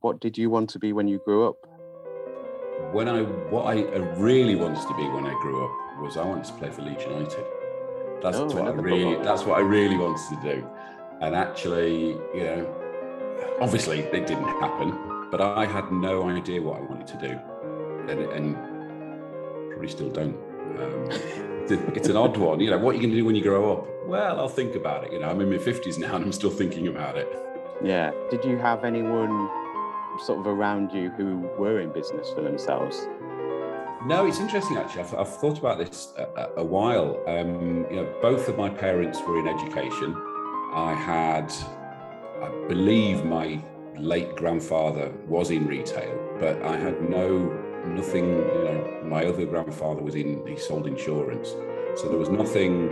What did you want to be when you grew up? When I what I really wanted to be when I grew up was I wanted to play for Leeds United. That's Oh, what I really football. that's what I really wanted to do. And actually, you know, obviously it didn't happen, but I had no idea what I wanted to do, and, and probably still don't. Um, it's an odd one, you know. What are you going to do when you grow up? Well, I'll think about it. You know, I'm in my fifties now, and I'm still thinking about it. Yeah. Did you have anyone sort of around you who were in business for themselves? No, it's interesting actually. I've, I've thought about this a, a- while. Um, you know, both of my parents were in education. I had, I believe, my late grandfather was in retail, but I had no nothing. You know, my other grandfather was in. He sold insurance, so there was nothing,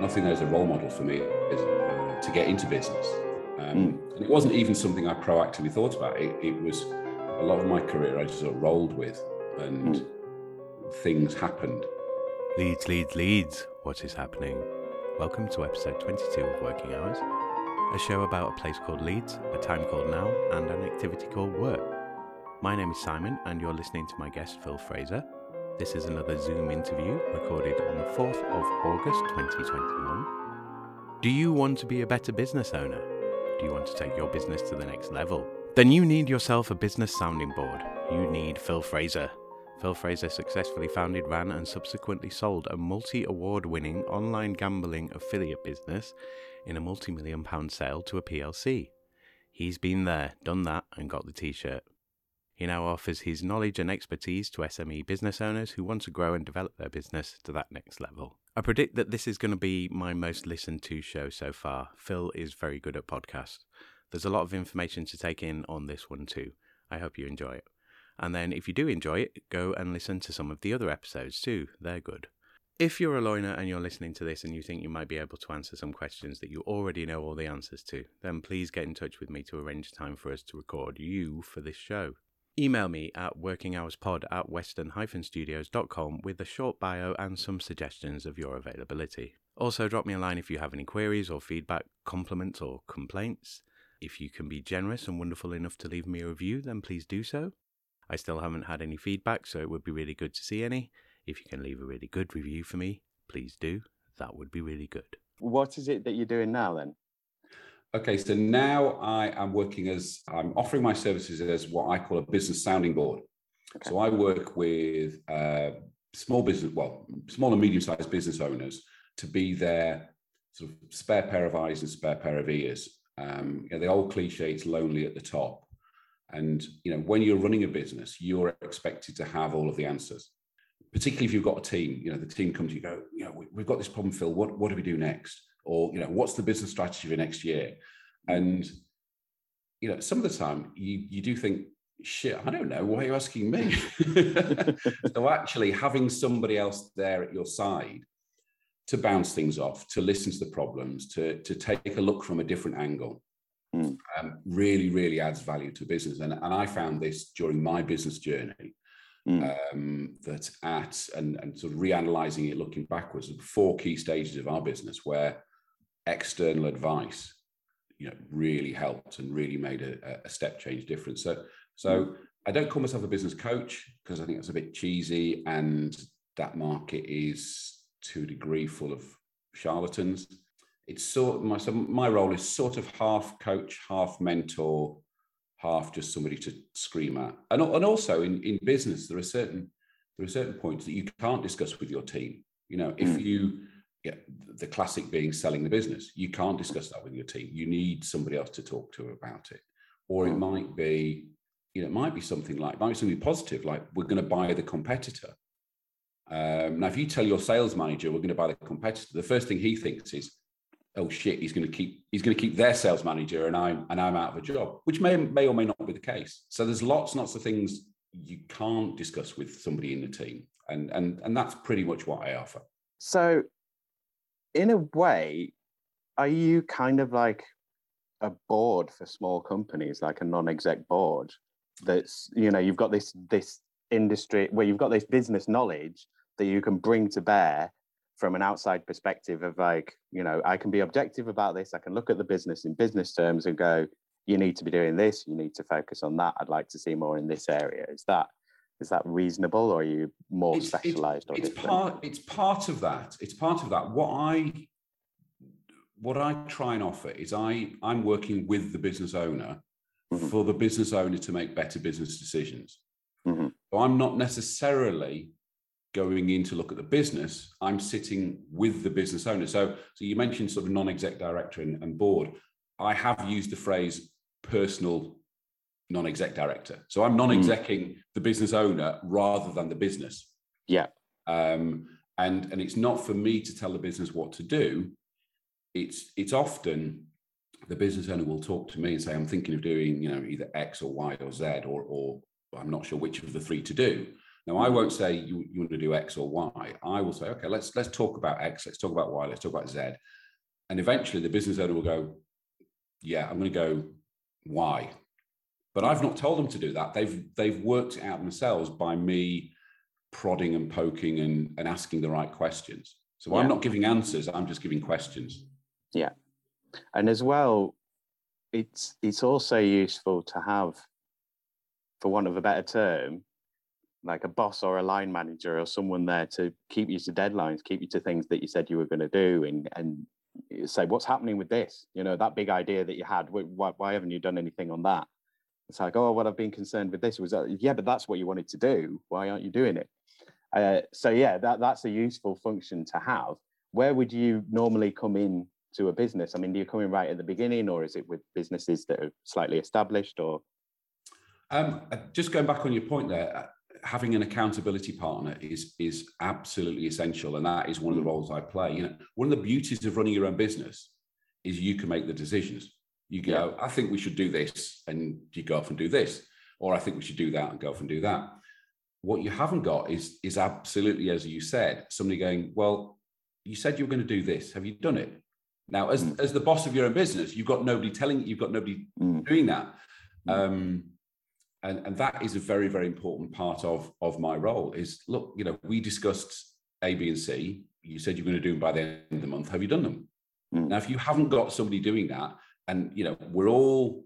nothing as a role model for me as, uh, to get into business. Um, And it wasn't even something I proactively thought about. It, it was a lot of my career I just sort of rolled with, and hmm. things happened. Leeds, Leeds, Leeds. What is happening? Welcome to episode 22 of Working Hours, a show about a place called Leeds, a time called now, and an activity called work. My name is Simon, and you're listening to my guest Phil Fraser. This is another Zoom interview recorded on the 4th of August 2021. Do you want to be a better business owner? Do you want to take your business to the next level? Then you need yourself a business sounding board. You need Phil Fraser. Phil Fraser successfully founded, ran, and subsequently sold a multi award winning online gambling affiliate business in a multi million pound sale to a PLC. He's been there, done that, and got the t shirt. He now offers his knowledge and expertise to SME business owners who want to grow and develop their business to that next level. I predict that this is going to be my most listened to show so far. Phil is very good at podcasts. There's a lot of information to take in on this one too. I hope you enjoy it. And then if you do enjoy it, go and listen to some of the other episodes too. They're good. If you're a loiner and you're listening to this and you think you might be able to answer some questions that you already know all the answers to, then please get in touch with me to arrange time for us to record you for this show. Email me at workinghourspod at western-studios.com with a short bio and some suggestions of your availability. Also, drop me a line if you have any queries or feedback, compliments or complaints. If you can be generous and wonderful enough to leave me a review, then please do so. I still haven't had any feedback, so it would be really good to see any. If you can leave a really good review for me, please do. That would be really good. What is it that you're doing now then? Okay, so now I am working as I'm offering my services as what I call a business sounding board. Okay. So I work with uh, small business, well, small and medium sized business owners to be their sort of spare pair of eyes and spare pair of ears. Um, you know, the old cliche, it's lonely at the top. And you know, when you're running a business, you're expected to have all of the answers. Particularly if you've got a team, you know, the team comes, you, go, you know, "We- we've got this problem, Phil. What what do we do next? Or you know, what's the business strategy for next year? And you know, some of the time you you do think, shit, I don't know. Why are you asking me? so actually, having somebody else there at your side to bounce things off, to listen to the problems, to to take a look from a different angle, Mm. um, really, really adds value to business. And and I found this during my business journey Mm. um, that at and, and sort of reanalyzing it, looking backwards, were four key stages of our business where external advice, you know, really helped and really made a, a step change difference. So, so I don't call myself a business coach because I think that's a bit cheesy, and that market is to a degree full of charlatans. It's sort my so my role is sort of half coach, half mentor, half just somebody to scream at. And, and also in, in business, there are certain there are certain points that you can't discuss with your team. You know, if Mm. you yeah, the classic being selling the business, you can't discuss that with your team. You need somebody else to talk to about it. Or it might be, you know, it might be something like might be something positive, like we're going to buy the competitor. Um, now, if you tell your sales manager we're going to buy the competitor, the first thing he thinks is, "Oh shit, he's going to keep he's going to keep their sales manager, and I'm and I'm out of a job," which may may or may not be the case. So there's lots and lots of things you can't discuss with somebody in the team, and and and that's pretty much what I offer. So, in a way, are you kind of like a board for small companies, like a non-exec board? That's you know you've got this this industry where you've got this business knowledge that you can bring to bear from an outside perspective of like you know I can be objective about this. I can look at the business in business terms and go, you need to be doing this, you need to focus on that. I'd like to see more in this area. Is that is that reasonable or are you more it's, specialized it's, or it's different? part it's part of that it's part of that what i what i try and offer is i i'm working with the business owner Mhm. for the business owner to make better business decisions Mhm. so i'm not necessarily going in to look at the business i'm sitting with the business owner so so you mentioned sort of non-exec director and, and board i have used the phrase personal non-exec director. So i'm non-execing the business owner rather than the business. Yeah. um, and and it's not for me to tell the business what to do. It's it's often the business owner will talk to me and say i'm thinking of doing you know either x or y or z or or i'm not sure which of the three to do. Now i won't say you, you want to do x or y. I will say okay let's let's talk about x let's talk about y let's talk about z. And eventually the business owner will go yeah i'm going to go y but i've mm-hmm. not told them to do that. They've they've worked it out themselves by me prodding and poking and, and asking the right questions. So Yeah. i'm not giving answers i'm just giving questions. Yeah. and as well it's it's also useful to have for want of a better term like a boss or a line manager or someone there to keep you to deadlines keep you to things that you said you were going to do and and say what's happening with this? You know that big idea that you had why, why haven't you done anything on that it's like oh well i've been concerned with this was that yeah but that's what you wanted to do why aren't you doing it uh, so yeah that that's a useful function to have where would you normally come in to a business? I mean, do you come in right at the beginning, or is it with businesses that are slightly established? Or Um, uh, just going back on your point there, uh, having an accountability partner is is absolutely essential, and that is one of the Mm. roles I play. You know, one of the beauties of running your own business is you can make the decisions. You go, I think we should do this, and you go off and do this, or I think we should do that and go off and do that. What you haven't got is is absolutely, as you said, somebody going, well, you said you were going to do this. Have you done it? Now, as Mm. as the boss of your own business, you've got nobody telling you, you've got nobody Mm, doing that. Mm. Um, and, and that is a very, very important part of, of my role is look, you know, we discussed A, B, and C. You said you're going to do them by the end of the month. Have you done them? Mm. Now, if you haven't got somebody doing that, and you know, we're all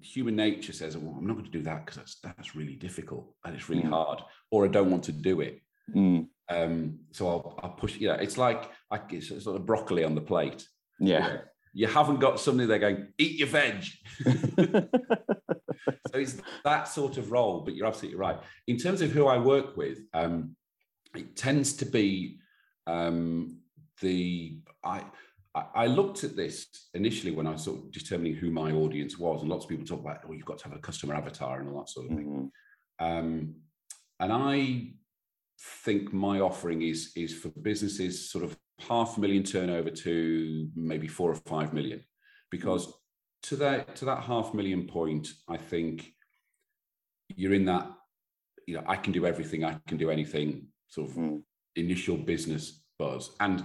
human nature says, well, I'm not going to do that because that's that's really difficult and it's really Mm. hard, or I don't want to do it. mm, Um, so I'll, I'll push, you know, it's like I, it's sort of broccoli on the plate. yeah. You haven't got somebody there going, eat your veg. so it's that sort of role, but you're absolutely right. In terms of who I work with, um, it tends to be um, the I. I- looked at this initially when I was sort of determining who my audience was, and lots of people talk about, oh, you've got to have a customer avatar and all that sort of thing. Mm, Um, and I think my offering is is for businesses sort of half a million turnover to maybe four or five million, because to that to that half million point, I think you're in that. You know, I can do everything. I can do anything. Sort of mm, initial business buzz, and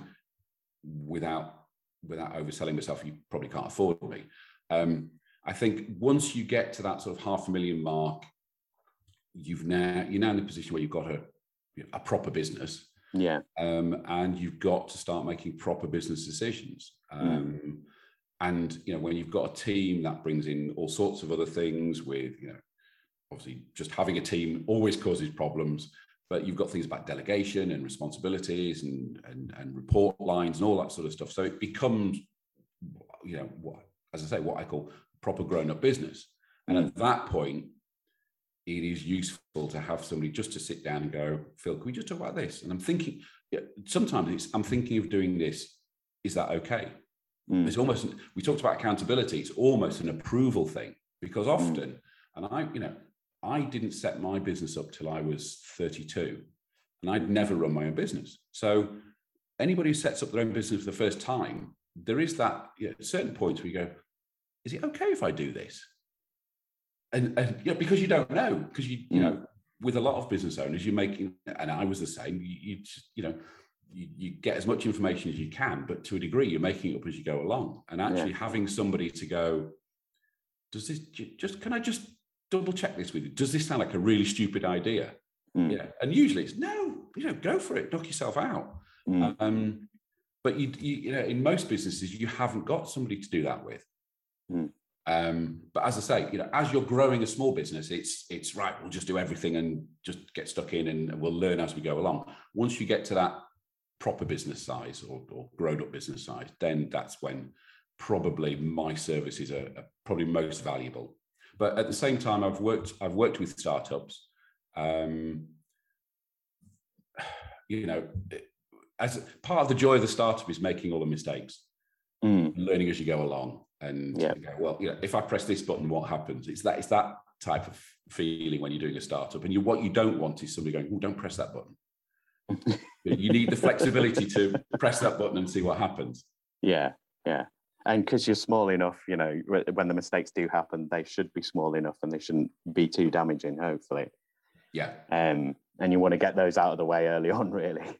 without without overselling myself, you probably can't afford me. Um, I think once you get to that sort of half a million mark, you've now you're now in a position where you've got a a proper business, yeah. um, and you've got to start making proper business decisions. Um, And you know when you've got a team that brings in all sorts of other things. With you know, obviously, just having a team always causes problems. But you've got things about delegation and responsibilities and and, and report lines and all that sort of stuff. So it becomes, you know, what as I say, what I call proper grown-up business. And at that point, it is useful to have somebody just to sit down and go, Phil, can we just talk about this? And I'm thinking, yeah, sometimes it's, I'm thinking of doing this. Is that okay? Mm, It's almost, we talked about accountability. It's almost an approval thing because often, and I, you know, I didn't set my business up till I was 32 and I'd never run my own business. So anybody who sets up their own business for the first time, there is that you know, certain points where you go, is it okay if I do this? And, and you know, because you don't know, because you, you Mm. know, with a lot of business owners, you're making, and I was the same, you, you just, you know, you, you get as much information as you can, but to a degree, you're making it up as you go along. And actually having somebody to go, does this just, can I just double check this with you? Does this sound like a really stupid idea? mm, Yeah. And usually it's no, you know, go for it, knock yourself out. mm, Um, but you, you, you know, in most businesses, you haven't got somebody to do that with. Mm. Um, but as I say, you know, as you're growing a small business, it's it's right. We'll just do everything and just get stuck in, and we'll learn as we go along. Once you get to that proper business size or, or grown up business size, then that's when probably my services are, are, probably most valuable. But at the same time, I've worked I've worked with startups. Um, you know, as part of the joy of the startup is making all the mistakes, mm. learning as you go along, and yeah. go, well, you know, if I press this button, what happens? It's that it's that type of feeling when you're doing a startup, and you what you don't want is somebody going, "Oh, don't press that button." you need the flexibility to press that button and see what happens. Yeah, yeah. And because you're small enough, you know, when the mistakes do happen, they should be small enough and they shouldn't be too damaging, hopefully. Yeah. Um, and you want to get those out of the way early on, really.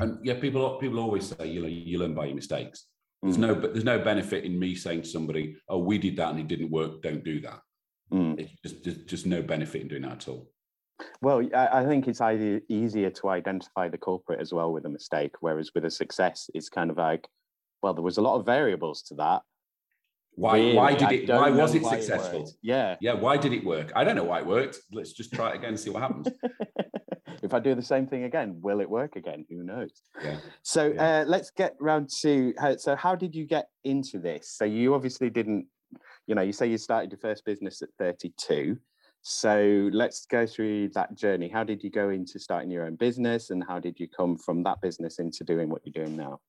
And yeah, people people always say, you know, you learn by your mistakes. There's mm. no there's no benefit in me saying to somebody, "Oh, we did that and it didn't work. Don't do that." Mm. It's just, just just no benefit in doing that at all. Well, I think it's either easier to identify the culprit as well with a mistake, whereas with a success, it's kind of like, well, there was a lot of variables to that. Why? Really, why did it? Why was it successful? It yeah. Yeah. Why did it work? I don't know why it worked. Let's just try it again and see what happens. if I do the same thing again, will it work again? Who knows? Yeah. So yeah. Uh, let's get round to how, so how did you get into this? So you obviously didn't, you know, you say you started your first business at 32. So let's go through that journey. How did you go into starting your own business, and how did you come from that business into doing what you're doing now?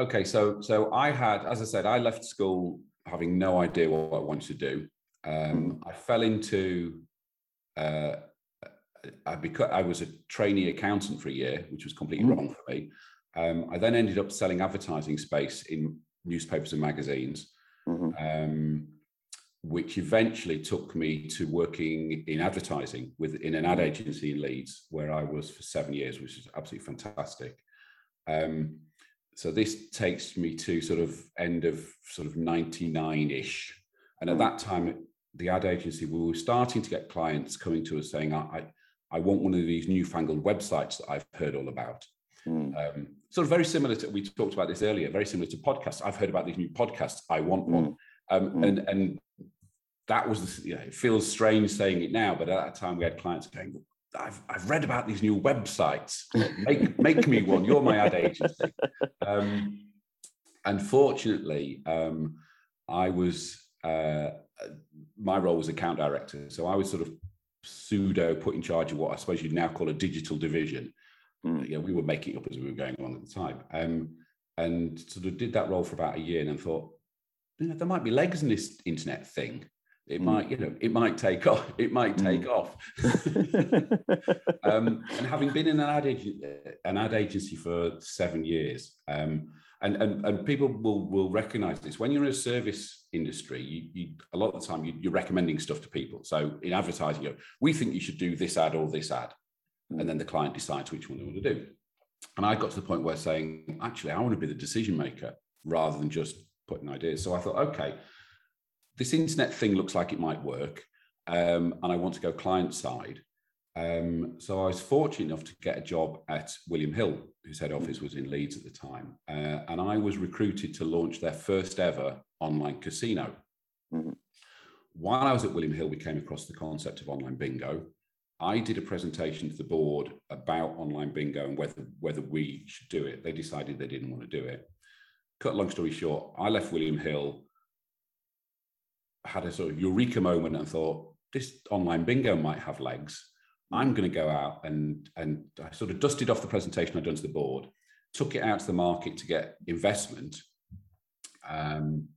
Okay, so so I had, as I said, I left school having no idea what I wanted to do. Um, mm. I fell into uh, I, because I was a trainee accountant for a year, which was completely mm. wrong for me. Um, I then ended up selling advertising space in newspapers and magazines. Mm-hmm. Um, which eventually took me to working in advertising with in an ad mm. agency in Leeds, where I was for seven years, which is absolutely fantastic. Um, so this takes me to sort of end of sort of 99-ish. And at mm. that time, the ad agency, we were starting to get clients coming to us saying, I, I want one of these newfangled websites that I've heard all about. Mm. Um, sort of very similar to, we talked about this earlier, very similar to podcasts. I've heard about these new podcasts. I want mm. one. Um, mm. and, and that was, you know, it feels strange saying it now, but at that time we had clients going, I've, I've read about these new websites. Make, make me one. You're my ad agency. Um, unfortunately, um, I was, uh, my role was account director. So I was sort of pseudo put in charge of what I suppose you'd now call a digital division. Mm. You know, we were making up as we were going along at the time. Um, and sort of did that role for about a year and then thought, you know, there might be legs in this internet thing it mm. might you know it might take off it might mm. take mm. off um, and having been in an ad, agency, an ad agency for seven years um, and, and and people will will recognize this when you're in a service industry you, you a lot of the time you, are recommending stuff to people so in advertising you know, we think you should do this ad or this ad and then the client decides which one they want to do and i got to the point where saying actually i want to be the decision maker rather than just putting ideas so i thought okay this internet thing looks like it might work, um, and I want to go client side. Um, so I was fortunate enough to get a job at William Hill, whose head office was in Leeds at the time, uh, and I was recruited to launch their first ever online casino. Mm-hmm. While I was at William Hill, we came across the concept of online bingo. I did a presentation to the board about online bingo and whether whether we should do it. They decided they didn't want to do it. Cut long story short, I left William Hill had a sort of eureka moment and thought this online bingo might have legs. I'm going to go out and and I sort of dusted off the presentation I'd done to the board, took it out to the market to get investment um,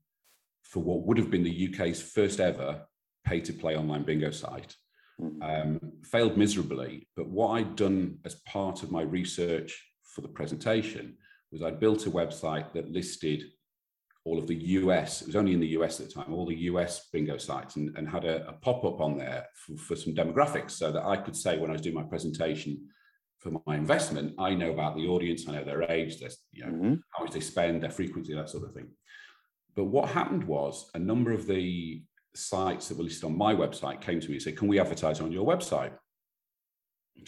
for what would have been the UK's first ever pay to play online bingo site. Hmm. Um, failed miserably, but what I'd done as part of my research for the presentation was I built a website that listed all of the US, it was only in the US at the time, all the US bingo sites and, and had a, a pop up on there for, for, some demographics so that I could say when I was doing my presentation for my investment, I know about the audience, I know their age, their, you know, mm-hmm. how much they spend, their frequency, that sort of thing. But what happened was a number of the sites that were listed on my website came to me and said, Can we advertise on your website?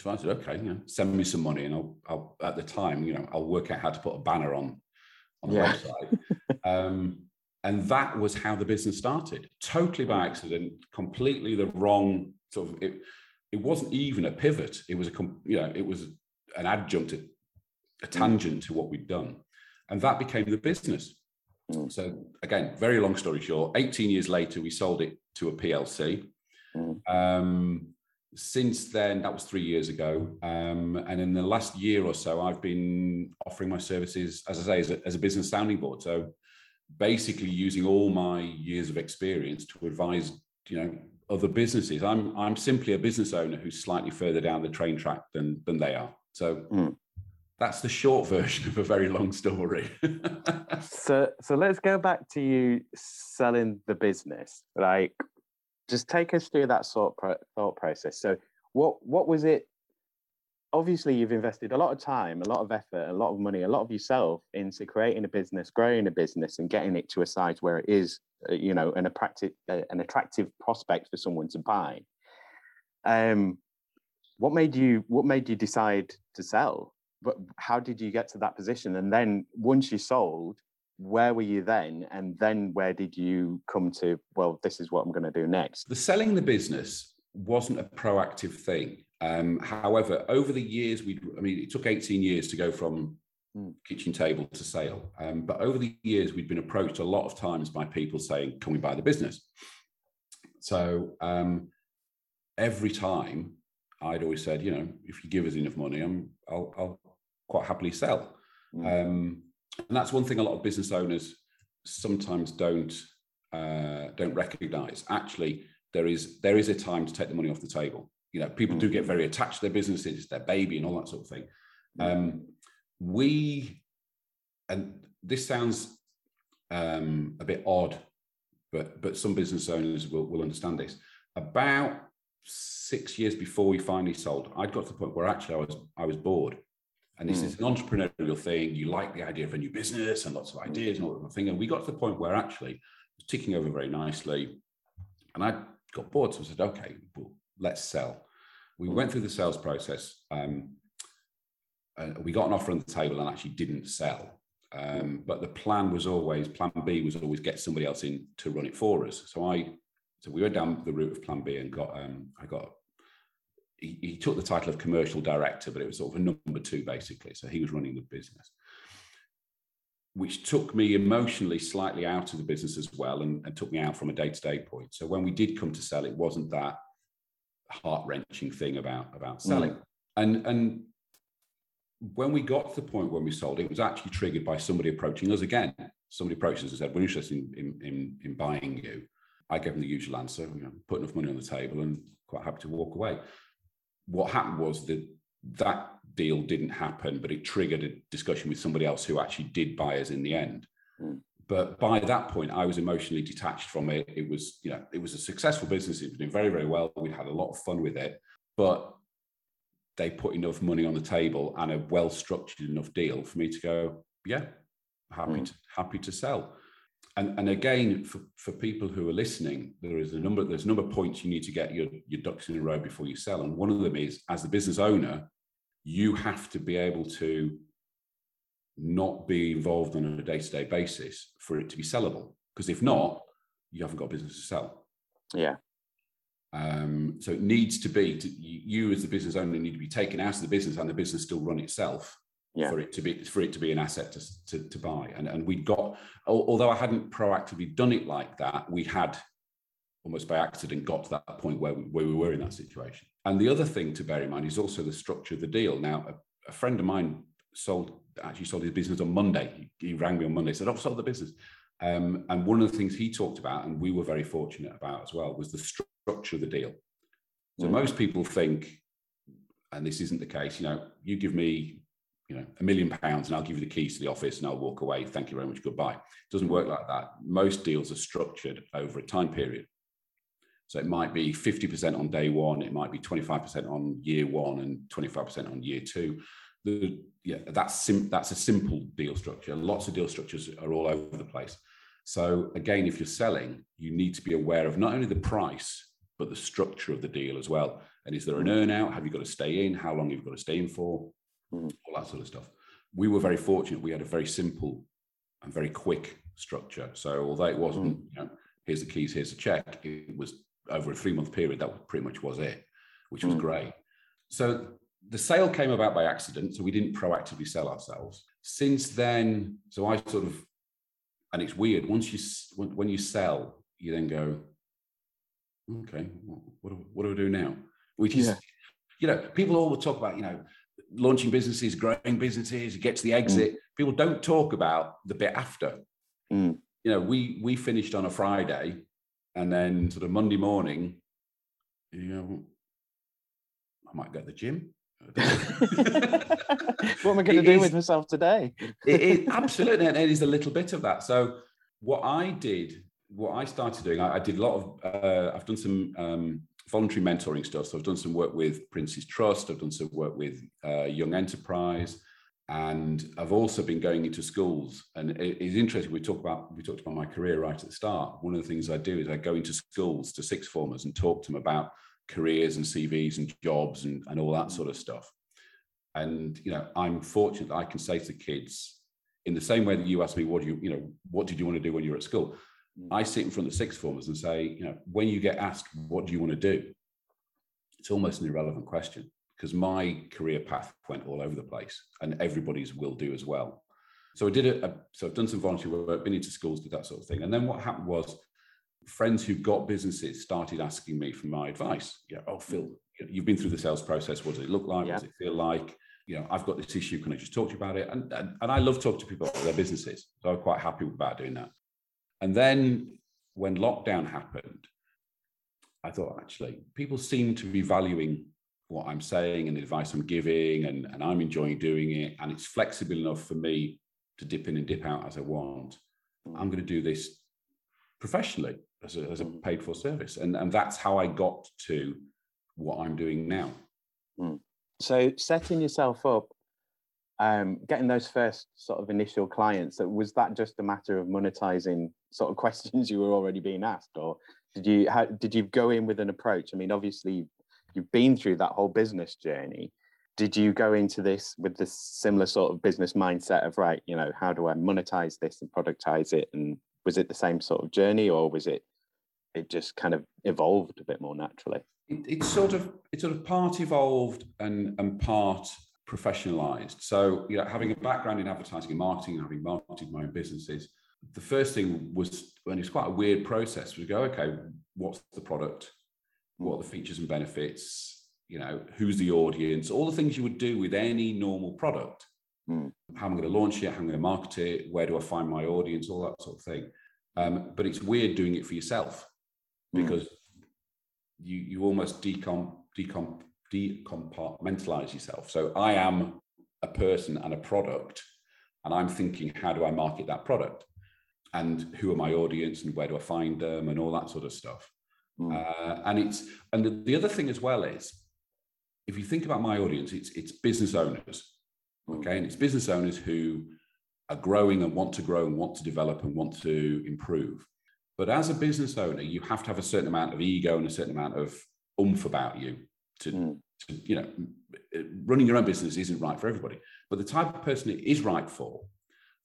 So I said, okay, you know, send me some money, and I'll, I'll at the time, you know, I'll work out how to put a banner on on the yeah. website. um, And that was how the business started, totally by accident, completely the wrong sort of. It, it wasn't even a pivot. It was a you know it was an adjunct, a, a tangent to what we'd done, and that became the business. Mm. So again, very long story short, 18 years later, we sold it to a PLC. Mm. Um, since then, that was three years ago. Um, and in the last year or so, I've been offering my services, as I say, as a, as a business sounding board. So basically using all my years of experience to advise, you know, other businesses. I'm I'm simply a business owner who's slightly further down the train track than than they are. So mm. that's the short version of a very long story. so so let's go back to you selling the business. Like just take us through that sort of thought process. So, what what was it? Obviously, you've invested a lot of time, a lot of effort, a lot of money, a lot of yourself into creating a business, growing a business, and getting it to a size where it is, uh, you know, an attractive uh, an attractive prospect for someone to buy. Um, what made you what made you decide to sell? But how did you get to that position? And then once you sold, where were you then? And then where did you come to well this is what i'm going to do next? The selling the business wasn't a proactive thing. Um, however over the years we i mean it took 18 years to go from mm. kitchen table to sale. Um, but over the years we'd been approached a lot of times by people saying can we buy the business? So um, every time i'd always said you know if you give us enough money i'm i'll, I'll quite happily sell. Mm and that's one thing a lot of business owners sometimes don't uh, don't recognize. Actually, there is there is a time to take the money off the table. You know, people do get mm. very attached to their businesses, their baby, and all that sort of thing. Mm. Um, we, and this sounds um, a bit odd, but but some business owners will, will understand this. About six years before we finally sold, I'd got to the point where actually I was I was bored. And this mm. is an entrepreneurial thing. You like the idea of a new business and lots of ideas and all that thing. And we got to the point where actually it was ticking over very nicely. And I got bored. So I said, okay, well, let's sell. We went through the sales process. Um, we got an offer on the table and actually didn't sell. Um, but the plan was always, plan B was always get somebody else in to run it for us. So I, so we went down the route of plan B and got, um, I got he, he, took the title of commercial director, but it was sort of a number two basically. So he was running the business, which took me emotionally slightly out of the business as well and, and took me out from a day to day point. So when we did come to sell, it wasn't that heart wrenching thing about about selling. Mm. And and when we got to the point when we sold, it was actually triggered by somebody approaching us again. Somebody approached us and said, "We're interested in in, in, in buying you." I gave them the usual answer, you know, put enough money on the table, and quite happy to walk away what happened was that that deal didn't happen, but it triggered a discussion with somebody else who actually did buy us in the end. Mm. But by that point, I was emotionally detached from it. It was, you know, it was a successful business. It was doing very, very well. We'd had a lot of fun with it, but they put enough money on the table and a well-structured enough deal for me to go, yeah, happy mm. to happy to sell and, and again, for, for people who are listening, there is a number, there's a number of points you need to get your, your ducks in a row before you sell. And one of them is as the business owner, you have to be able to not be involved on a day-to-day basis for it to be sellable. Because if not, you haven't got a business to sell. Yeah. Um, so it needs to be to, you as the business owner need to be taken out of the business and the business still run itself yeah. for it to be for it to be an asset to, to, to buy. And, and we got, although I hadn't proactively done it like that, we had almost by accident got to that point where we, where we were in that situation. And the other thing to bear in mind is also the structure of the deal. Now, a, a friend of mine sold actually sold his business on Monday. He, he rang me on Monday, said, "I've sold the business." Um, and one of the things he talked about, and we were very fortunate about as well, was the structure of the deal. So mm. most people think, and this isn't the case, you know, you give me you know, a million pounds and I'll give you the keys to the office and I'll walk away. Thank you very much. Goodbye. It doesn't work like that. Most deals are structured over a time period. So it might be 50% on day one, it might be 25% on year one and 25% on year two. The, yeah, that's sim- that's a simple deal structure. Lots of deal structures are all over the place. So again, if you're selling, you need to be aware of not only the price, but the structure of the deal as well. And is there an earn out? Have you got to stay in? How long have you got to stay in for? Mm. all that sort of stuff. We were very fortunate. We had a very simple and very quick structure. So although it wasn't, you know, here's the keys, here's the check, it was over a three month period. That pretty much was it, which was mm. great. So the sale came about by accident. So we didn't proactively sell ourselves. Since then, so I sort of, and it's weird. Once you when you sell, you then go, okay, what do, what do I do now? Which is, yeah. you know, people all talk about, you know, launching businesses, growing businesses, you get to the mm. exit. Mm. People don't talk about the bit after. Mm. You know, we we finished on a Friday, and then sort of Monday morning, you know, I might go to the gym. what am I going to do is, with myself today? it, it, absolutely, and it is a little bit of that. So, what I did, what I started doing, I, I did a lot of. Uh, I've done some um, voluntary mentoring stuff. So I've done some work with Prince's Trust. I've done some work with uh, Young Enterprise, and I've also been going into schools. And it is interesting. We talk about we talked about my career right at the start. One of the things I do is I go into schools to sixth formers and talk to them about careers and CVs and jobs and, and all that sort of stuff. And you know, I'm fortunate that I can say to kids, in the same way that you asked me, what do you, you know, what did you want to do when you were at school? Mm. I sit in front of sixth formers and say, you know, when you get asked, what do you want to do? It's almost an irrelevant question because my career path went all over the place and everybody's will do as well. So I did it. So I've done some volunteer work, been into schools, did that sort of thing. And then what happened was friends who got businesses started asking me for my advice. Yeah, oh Phil, you've been through the sales process. What does it look like? Yeah. What does it feel like? You know, I've got this issue. Can I just talk to you about it? And, and, and I love talking to people about their businesses. So I'm quite happy about doing that. And then when lockdown happened, I thought actually people seem to be valuing what I'm saying and the advice I'm giving, and, and I'm enjoying doing it. And it's flexible enough for me to dip in and dip out as I want. I'm going to do this professionally as a, as a mm. paid for service. And, and that's how I got to what I'm doing now. Mm. So setting yourself up um, getting those first sort of initial clients, was that just a matter of monetizing sort of questions you were already being asked, or did you how, did you go in with an approach? I mean, obviously, you've been through that whole business journey. Did you go into this with this similar sort of business mindset of right, you know, how do I monetize this and productize it? And was it the same sort of journey, or was it it just kind of evolved a bit more naturally? It, it's sort of it's sort of part evolved and and part professionalized. So, you know, having a background in advertising and marketing, and having marketed my own businesses, the first thing was, and it's quite a weird process, was go, okay, what's the product? What are the features and benefits? You know, who's the audience? All the things you would do with any normal product. Mm. How am I going to launch it? How am I going to market it? Where do I find my audience? All that sort of thing. Um, but it's weird doing it for yourself hmm. because mm. you you almost decom decom decompartmentalize yourself. So I am a person and a product, and I'm thinking, how do I market that product? And who are my audience and where do I find them and all that sort of stuff. Mm. Uh, and it's and the, the, other thing as well is if you think about my audience, it's it's business owners. Hmm. Okay. And it's business owners who are growing and want to grow and want to develop and want to improve. But as a business owner, you have to have a certain amount of ego and a certain amount of oomph about you to, mm. to, you know running your own business isn't right for everybody but the type of person it is right for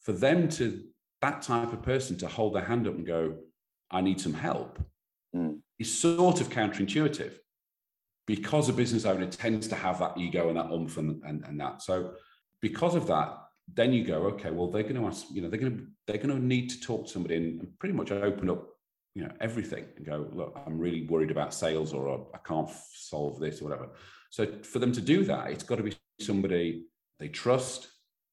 for them to that type of person to hold their hand up and go i need some help mm. is sort of counterintuitive because a business owner tends to have that ego and that umph and, and, and that so because of that then you go okay well they're going to ask you know they're going to they're going to need to talk to somebody and, and pretty much open up you know everything and go look i'm really worried about sales or i can't solve this or whatever so for them to do that it's got to be somebody they trust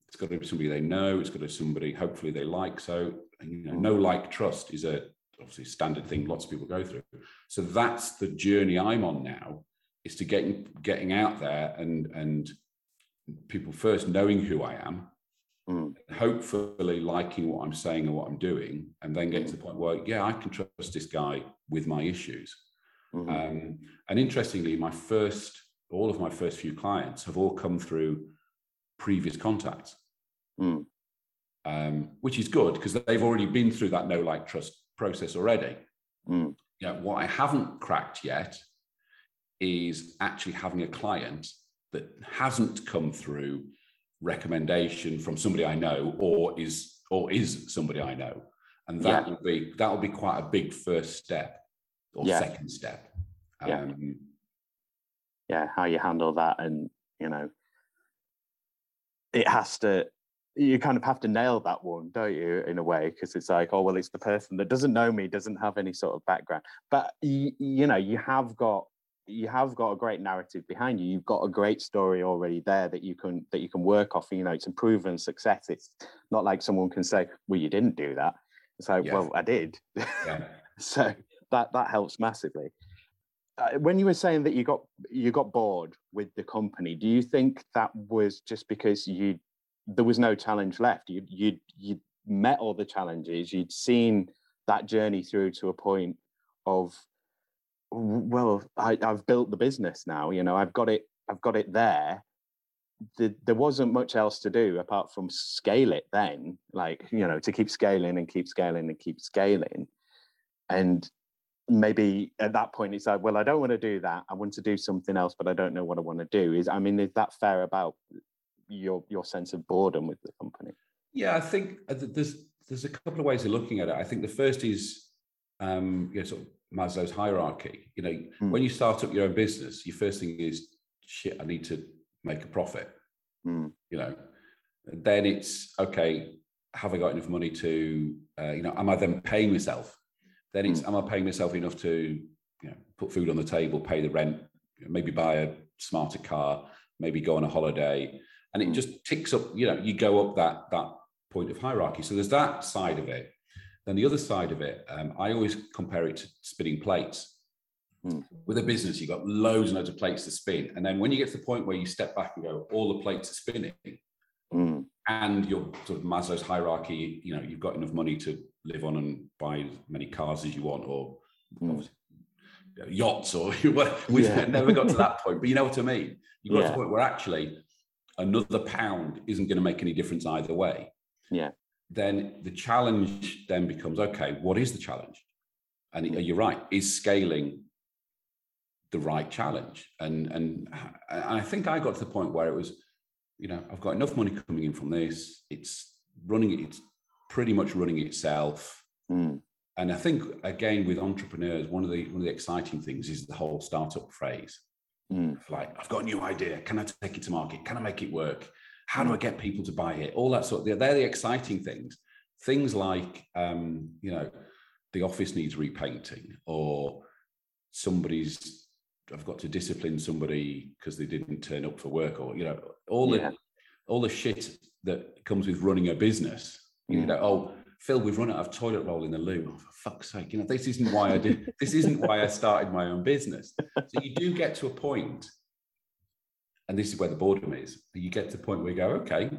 it's got to be somebody they know it's got to be somebody hopefully they like so you know no like trust is a obviously standard thing lots of people go through so that's the journey i'm on now is to getting getting out there and and people first knowing who i am mm. hopefully liking what I'm saying and what I'm doing, and then getting to the point where, yeah, I can trust this guy with my issues. Mm-hmm. Um, and interestingly, my first, all of my first few clients have all come through previous contacts, mm. um, which is good because they've already been through that no like trust process already. Mm. Yeah, what I haven't cracked yet is actually having a client that hasn't come through recommendation from somebody I know or is or is somebody I know. and that Yeah. will be that will be quite a big first step or Yeah. second step. Yeah. Um, yeah how you handle that and you know it has to you kind of have to nail that one don't you in a way? Because it's like oh well it's the person that doesn't know me doesn't have any sort of background. But you, you know you have got you have got a great narrative behind you. You've got a great story already there that you can that you can work off you know it's a proven success. It's not like someone can say well you didn't do that. It's like Yeah. well i did. Yeah. so that that helps massively uh, when you were saying that you got you got bored with the company do you think that was just because you there was no challenge left? You you you met all the challenges you'd seen that journey through to a point of well I, i've built the business now you know i've got it i've got it there. The, there wasn't much else to do apart from scale it then like you know to keep scaling and keep scaling and keep scaling. And maybe at that point it's like well i don't want to do that i want to do something else but i don't know what i want to do is i mean is that fair about your your sense of boredom with the company Yeah, I think uh, there's there's a couple of ways of looking at it. I think the first is um, you know, sort of Maslow's hierarchy. You know, Hmm. when you start up your own business, your first thing is shit. I need to make a profit. Mm, You know, then it's okay. Have I got enough money to uh, you know? Am I then paying myself? Then it's am I paying myself enough to you know put food on the table, pay the rent, maybe buy a smarter car, maybe go on a holiday, and it Mm. just ticks up. You know, you go up that that point of hierarchy. So there's that side of it. Then the other side of it, um, I always compare it to spinning plates. Mm. With a business, you've got loads and loads of plates to spin, and then when you get to the point where you step back and go, all the plates are spinning, mm, and your sort of Maslow's hierarchy, you know, you've got enough money to live on and buy as many cars as you want, or Mm. obviously, you know, yachts, or we've Yeah. never got to that point. But you know what I mean. You got to the point where actually another pound isn't going to make any difference either way. Yeah. Then the challenge then becomes okay. What is the challenge? And you're right. Is scaling the right challenge? And and and I think I got to the point where it was you know, I've got enough money coming in from this. It's running, it's pretty much running itself. mm, And I think again with entrepreneurs, one of the one of the exciting things is the whole startup phrase. mm, Like, I've got a new idea. Can I take it to market? Can I make it work? How do I get people to buy it? All that sort of they're, they're the exciting things. Things like um, you know, the office needs repainting, or somebody's I've got to discipline somebody because they didn't turn up for work, or you know, all Yeah. the all the shit that comes with running a business. You Mm. know, oh, Phil, we've run out of toilet roll in the loo. Oh, for fuck's sake, you know, this isn't why I did. this isn't why I started my own business. So you do get to a point, and this is where the boredom is. You get to the point where you go, okay,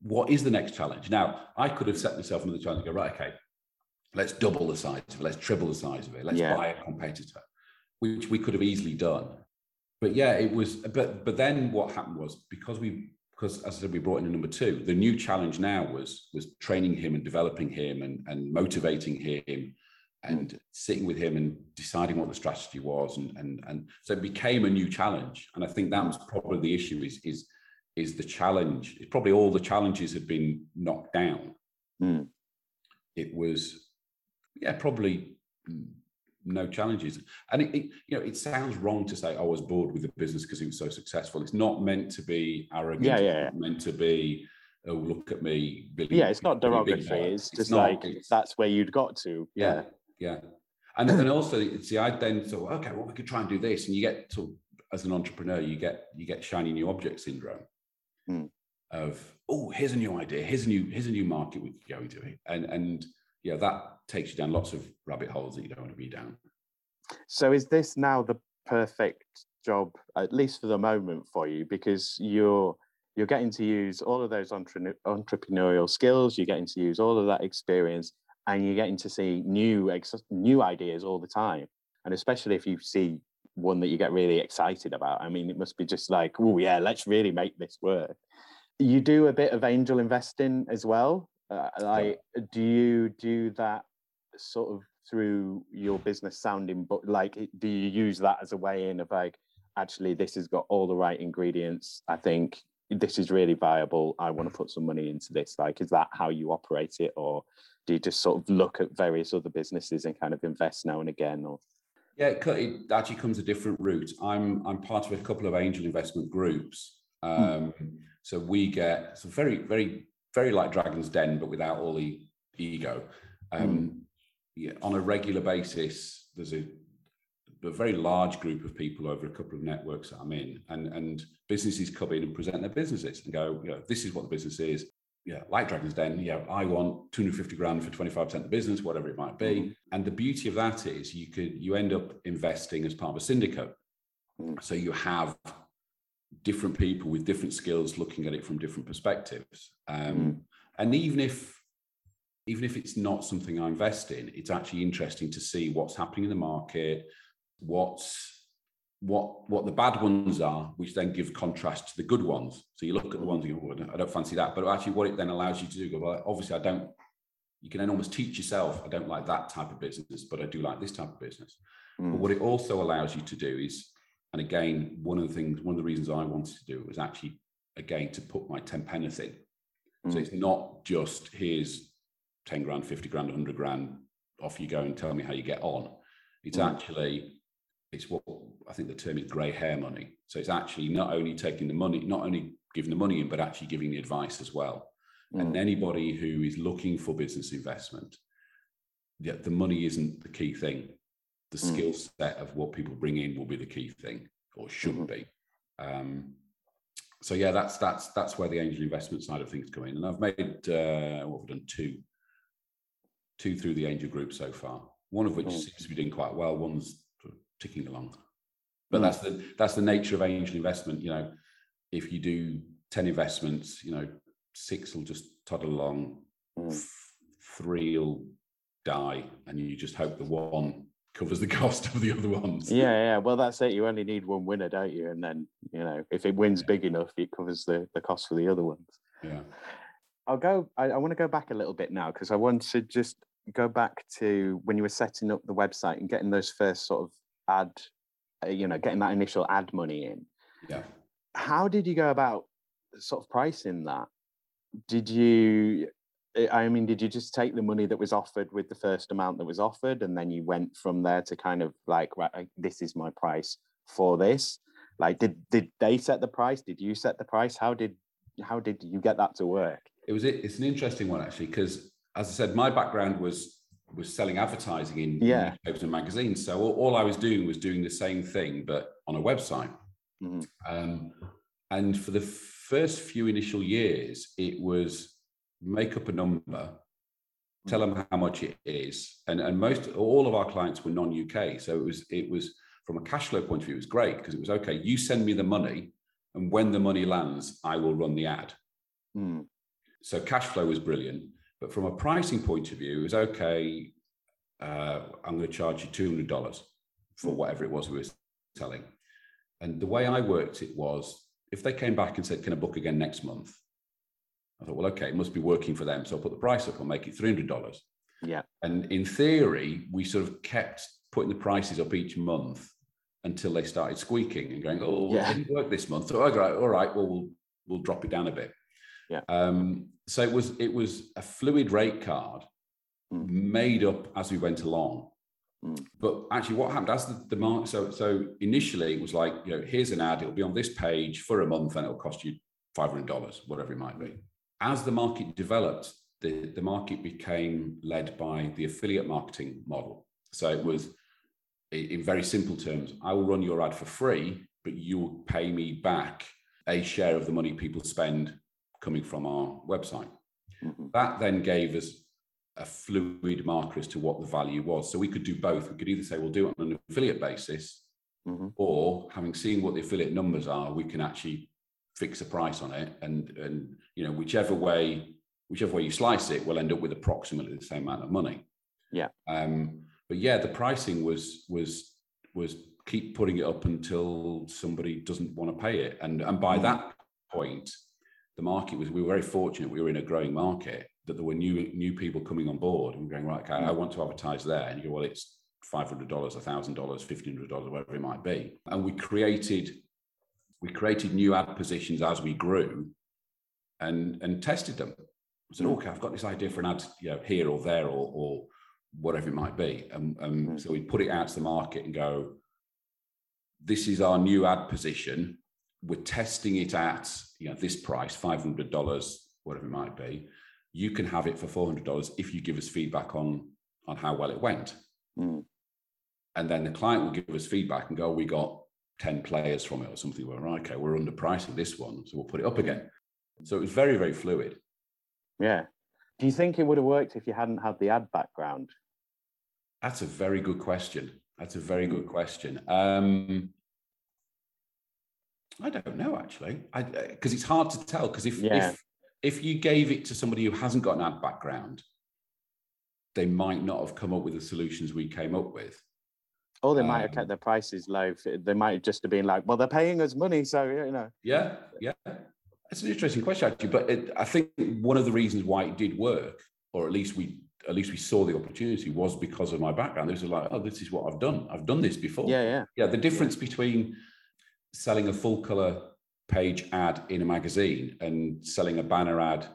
what is the next challenge? Now, I could have set myself another challenge. and Go right, okay, let's double the size of it. Let's triple the size of it. Let's Yeah. buy a competitor, which we could have easily done. But yeah, it was. But but then what happened was because we because as I said, we brought in a number two. The new challenge now was was training him and developing him and and motivating him and sitting with him and deciding what the strategy was and and and so it became a new challenge. And I think that was probably the issue is is is the challenge. It's Probably all the challenges had been knocked down. mm. It was yeah probably no challenges. And it, it, you know it sounds wrong to say "Oh, i was bored with the business because it was so successful. It's not meant to be arrogant. Yeah, it's yeah, meant to be oh look at me really, yeah it's not derogatory. boy." it's just not, like it's- that's where you'd got to. Yeah yeah. yeah. And then also see i then thought okay well we could try and do this. And you get to as an entrepreneur you get you get shiny new object syndrome Hmm. of oh here's a new idea. Here's a new here's a new market we could go into. It. and and yeah that takes you down lots of rabbit holes that you don't want to be down So is this now the perfect job, at least for the moment, for you? Because you're you're getting to use all of those entre- entrepreneurial skills, you're getting to use all of that experience, and you're getting to see new ex- new ideas all the time. And especially if you see one that you get really excited about, I mean, it must be just like, oh yeah, let's really make this work. You do a bit of angel investing as well. Uh, like, do you do that sort of through your business sounding but like do you use that as a way in of like actually this has got all the right ingredients i think this is really viable. I want to put some money into this. Like, is that how you operate it, or do you just sort of look at various other businesses and kind of invest now and again? Or yeah, it, actually comes a different route. I'm I'm part of a couple of angel investment groups. Hmm. Um, hmm. So we get so very very very like Dragon's Den, but without all the ego. Um, mm. Yeah, on a regular basis, there's a, a, very large group of people over a couple of networks that I'm in, and and businesses come in and present their businesses and go, you know, this is what the business is. Yeah, like Dragon's Den, yeah, I want 250 grand for 25% of the business, whatever it might be. Mm. And the beauty of that is you could you end up investing as part of a syndicate. Mm. So you have different people with different skills looking at it from different perspectives. Um, mm. And even if even if it's not something I invest in, it's actually interesting to see what's happening in the market, what's what what the bad ones are, which then give contrast to the good ones. So you look at the ones you go, I don't fancy that, but actually what it then allows you to do, go, well, obviously I don't. You can then almost teach yourself. I don't like that type of business, but I do like this type of business. Mm. But what it also allows you to do is, and again, one of the things, one of the reasons I wanted to do it was actually again to put my ten penneth in. Mm. So it's not just here's 10 grand, 50 grand, 100 grand, off you go and tell me how you get on. It's mm. actually, it's what I think the term is grey hair money. So it's actually not only taking the money, not only giving the money in, but actually giving the advice as well. Mm. And anybody who is looking for business investment, yeah, the money isn't the key thing. The mm. skill set of what people bring in will be the key thing, or should mm-hmm. be. Um, so yeah, that's that's that's where the angel investment side of things come in. And I've made uh, what we've done two two through the angel group so far. One of which mm. seems to be doing quite well. One's ticking along. But mm. that's the that's the nature of angel investment. You know, if you do ten investments, you know, six will just toddle along, mm. three will die, and you just hope the one covers the cost of the other ones. Yeah, yeah. Well, that's it. You only need one winner, don't you? And then you know, if it wins big enough, it covers the the cost for the other ones. Yeah. I'll go. I, I want to go back a little bit now because I want to just go back to when you were setting up the website and getting those first sort of ad, uh, you know, getting that initial ad money in. Yeah. How did you go about sort of pricing that? Did you? I mean, did you just take the money that was offered with the first amount that was offered, and then you went from there to kind of like, right, this is my price for this? Like, did did they set the price? Did you set the price? How did how did you get that to work? It was it's an interesting one actually because as I said, my background was was selling advertising in yeah. newspapers and magazines. So all, all, I was doing was doing the same thing, but on a website. Mm-hmm. Um, and for the first few initial years, it was make up a number, tell them how much it is, and and most all of our clients were non-UK, so it was it was from a cash flow point of view, it was great because it was okay. You send me the money, and when the money lands, I will run the ad. Mm. So cash flow was brilliant. But from a pricing point of view, it was okay. Uh, I'm going to charge you $200 for whatever it was we were selling. And the way I worked it was if they came back and said, Can I book again next month? I thought, well, okay, it must be working for them. So I'll put the price up, I'll make it $300. Yeah. And in theory, we sort of kept putting the prices up each month until they started squeaking and going, oh, yeah. it didn't work this month. So, all right, all right, well, we'll, we'll drop it down a bit. Yeah. Um, so it was it was a fluid rate card mm. made up as we went along. Mm. But actually, what happened as the, the market? So so initially it was like you know here's an ad. It'll be on this page for a month and it'll cost you five hundred dollars, whatever it might be. As the market developed, the, the market became led by the affiliate marketing model. So it was in very simple terms, I will run your ad for free, but you will pay me back a share of the money people spend coming from our website. Mm-hmm. That then gave us a fluid marker as to what the value was. So we could do both. We could either say we'll do it on an affiliate basis, mm-hmm. or having seen what the affiliate numbers are, we can actually fix a price on it. And and you know, whichever way, whichever way you slice it, we'll end up with approximately the same amount of money. Yeah. Um, but yeah, the pricing was was was keep putting it up until somebody doesn't want to pay it. And and by mm-hmm. that point, the market was we were very fortunate we were in a growing market that there were new new people coming on board and going right okay I want to advertise there and you go well it's $500 $1000 $1500 whatever it might be and we created we created new ad positions as we grew and and tested them. I said, okay, I've got this idea for an ad you know, here or there or, or whatever it might be. And, and mm. so we put it out to the market and go, this is our new ad position. We're testing it at you know this price, five hundred dollars, whatever it might be. You can have it for four hundred dollars if you give us feedback on on how well it went. Mm. And then the client will give us feedback and go, we got 10 players from it or something. We're right, okay, we're underpricing this one. So we'll put it up again. So it was very, very fluid. Yeah. Do you think it would have worked if you hadn't had the ad background? That's a very good question. That's a very good question. Um, I don't know actually, because uh, it's hard to tell. Because if, yeah. if if you gave it to somebody who hasn't got an ad background, they might not have come up with the solutions we came up with. Or they might have kept um, their prices low. They might have just have been like, well, they're paying us money, so you know. Yeah, yeah. It's an interesting question actually, but it, I think one of the reasons why it did work, or at least we at least we saw the opportunity, was because of my background. This was like, oh, this is what I've done. I've done this before. Yeah, yeah. Yeah. The difference between selling a full color page ad in a magazine and selling a banner ad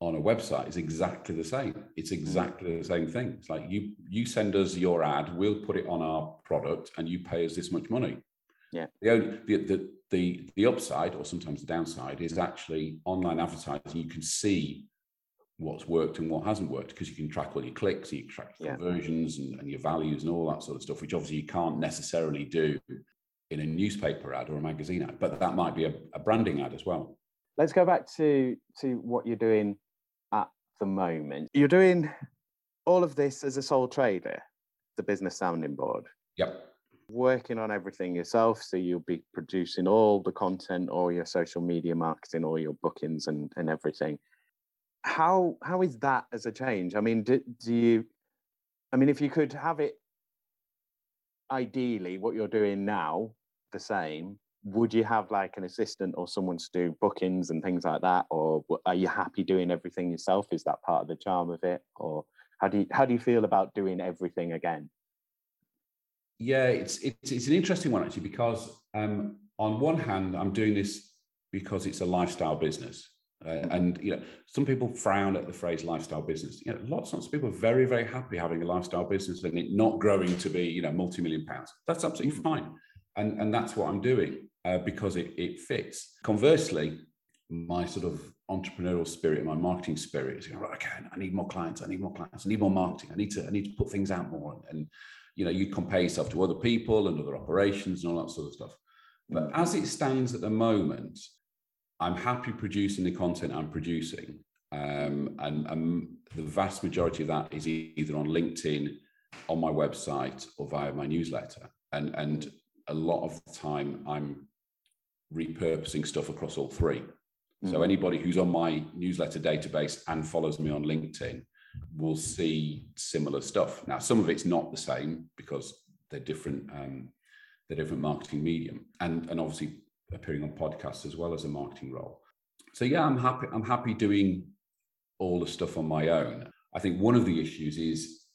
on a website is exactly the same. It's mm. exactly the same thing. It's like you you send us your ad, we'll put it on our product, and you pay us this much money. Yeah. The only the the the, the upside, or sometimes the downside, is actually online advertising. You can see what's worked and what hasn't worked because you can track all your clicks, you track yeah. conversions and, and your values and all that sort of stuff, which obviously you can't necessarily do in a newspaper ad or a magazine ad, but that might be a, a branding ad as well. Let's go back to to what you're doing at the moment. You're doing all of this as a sole trader, the business sounding board. Yep. Working on everything yourself. So you'll be producing all the content, all your social media marketing, all your bookings and, and everything. How how is that as a change? I mean, do, do you I mean if you could have it ideally what you're doing now the same. Would you have like an assistant or someone to do bookings and things like that? Or are you happy doing everything yourself? Is that part of the charm of it? Or how do you how do you feel about doing everything again? Yeah it's it's, it's an interesting one actually because um, on one hand i'm doing this because it's a lifestyle business uh, and you know some people frown at the phrase lifestyle business you know lots lots of people are very very happy having a lifestyle business and it not growing to be you know multi-million pounds that's absolutely mm-hmm. fine and and that's what i'm doing uh, because it, it fits. Conversely, my sort of entrepreneurial spirit, my marketing spirit is, you know, right, okay, I need more clients, I need more clients, I need more marketing, I need to, I need to put things out more. And, and you know, you compare yourself to other people and other operations and all that sort of stuff. But as it stands at the moment, I'm happy producing the content I'm producing. Um, and, and the vast majority of that is either on LinkedIn, on my website, or via my newsletter. And, and a lot of the time, I'm repurposing stuff across all 3 mm-hmm. So anybody who's on my newsletter database and follows me on LinkedIn will see similar stuff. Now, some of it's not the same because they're different. Um, they're different marketing medium, and and obviously appearing on podcasts as well as a marketing role. So yeah, I'm happy. I'm happy doing all the stuff on my own. I think one of the issues is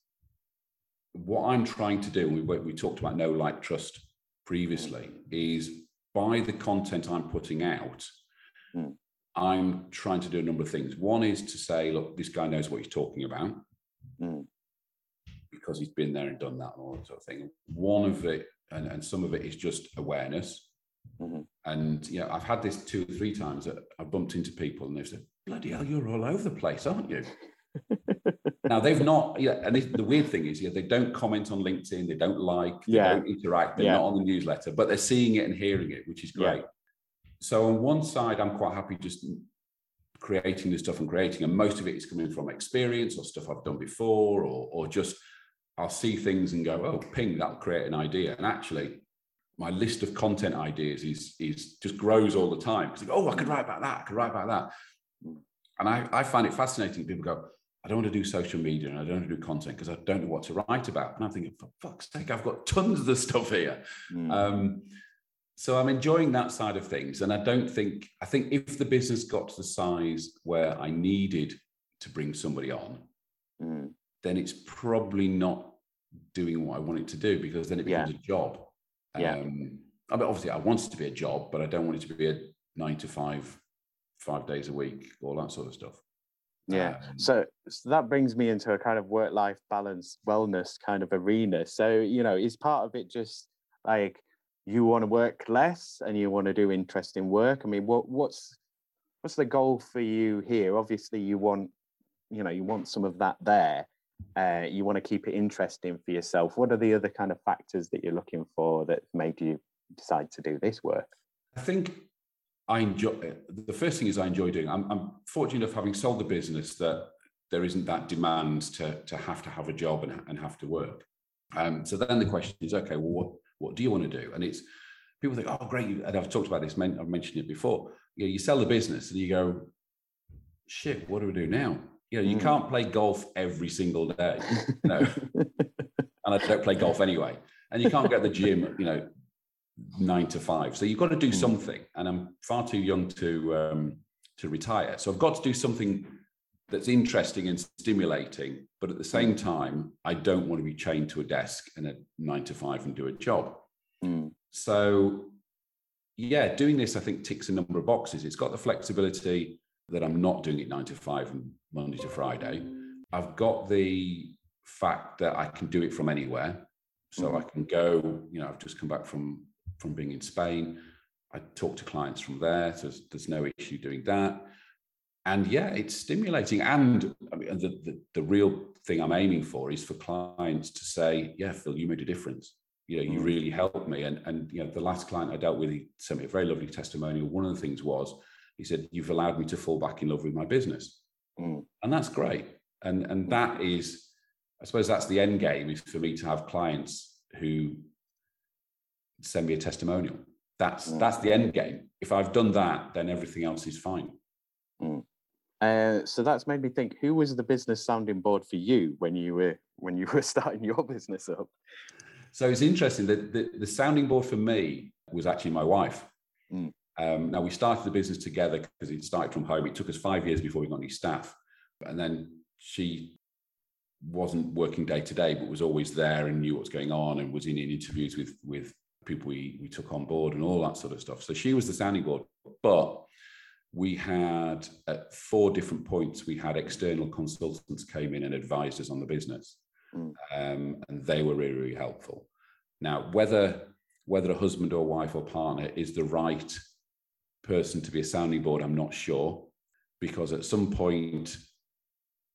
what I'm trying to do. And we we talked about no like trust previously is by the content I'm putting out, mm. I'm trying to do a number of things. One is to say, look, this guy knows what he's talking about mm. because he's been there and done that and all that sort of thing. One of it, and, and some of it is just awareness. Mm-hmm. And yeah, I've had this two or three times that I've bumped into people and they've said, bloody hell, you're all over the place, aren't you? now they've not yeah and the weird thing is yeah they don't comment on linkedin they don't like they yeah. don't interact they're yeah. not on the newsletter but they're seeing it and hearing it which is great yeah. so on one side i'm quite happy just creating the stuff and creating and most of it is coming from experience or stuff i've done before or, or just i'll see things and go oh ping that'll create an idea and actually my list of content ideas is is just grows all the time because oh i could write about that i could write about that and I, I find it fascinating people go I don't want to do social media and I don't want to do content because I don't know what to write about. And I'm thinking, for fuck's sake, I've got tons of the stuff here. Mm. Um, so I'm enjoying that side of things. And I don't think, I think if the business got to the size where I needed to bring somebody on, mm. then it's probably not doing what I want it to do because then it becomes yeah. a job. Yeah. Um, I mean, obviously, I want it to be a job, but I don't want it to be a nine to five, five days a week, all that sort of stuff. Yeah. Um, So, so that brings me into a kind of work life balance, wellness kind of arena. So, you know, is part of it just like you want to work less and you want to do interesting work? I mean, what what's what's the goal for you here? Obviously, you want, you know, you want some of that there. Uh, you want to keep it interesting for yourself. What are the other kind of factors that you're looking for that made you decide to do this work? I think I enjoy the first thing is I enjoy doing. I'm, I'm fortunate enough having sold the business that there isn't that demand to to have to have a job and, and have to work. Um, so then the question is, okay, well, what what do you want to do? And it's people think, oh, great, and I've talked about this. I've mentioned it before. You, know, you sell the business and you go, shit, what do we do now? You know, you Mm. can't play golf every single day. No, and I don't play golf anyway. And you can't get to the gym, you know, nine to five. So you've got to do Mm. something. And I'm far too young to um, to retire. So I've got to do something that's interesting and stimulating. But at the same time, I don't want to be chained to a desk and a nine to five and do a job. Mm, So yeah, doing this I think ticks a number of boxes. It's got the flexibility that I'm not doing it nine to five and Monday to Friday. I've got the fact that I can do it from anywhere. So I can go, you know, I've just come back from from being in Spain. I talk to clients from there. So there's, no issue doing that. And yeah, it's stimulating. And I mean, the, the, the real thing I'm aiming for is for clients to say, yeah, Phil, you made a difference. You know, you Mm. really helped me. And, and, you know, the last client I dealt with, he sent me a very lovely testimonial. One of the things was, he said, you've allowed me to fall back in love with my business. Mm, and that's great. And and that is i suppose that's the end game is for me to have clients who send me a testimonial. That's Mm. that's the end game. If i've done that then everything else is fine. Uh, so that's made me think who was the business sounding board for you when you were when you were starting your business up? So it's interesting that the, the sounding board for me was actually my wife. Mm. Um, now we started the business together because it started from home it took us five years before we got any staff and then she wasn't working day to day, but was always there and knew what's going on and was in, in interviews with with people we we took on board and all that sort of stuff. So she was the sounding board, but we had at four different points we had external consultants came in and advised us on the business, Mm. um, and they were really really helpful. Now whether whether a husband or wife or partner is the right person to be a sounding board, I'm not sure, because at some point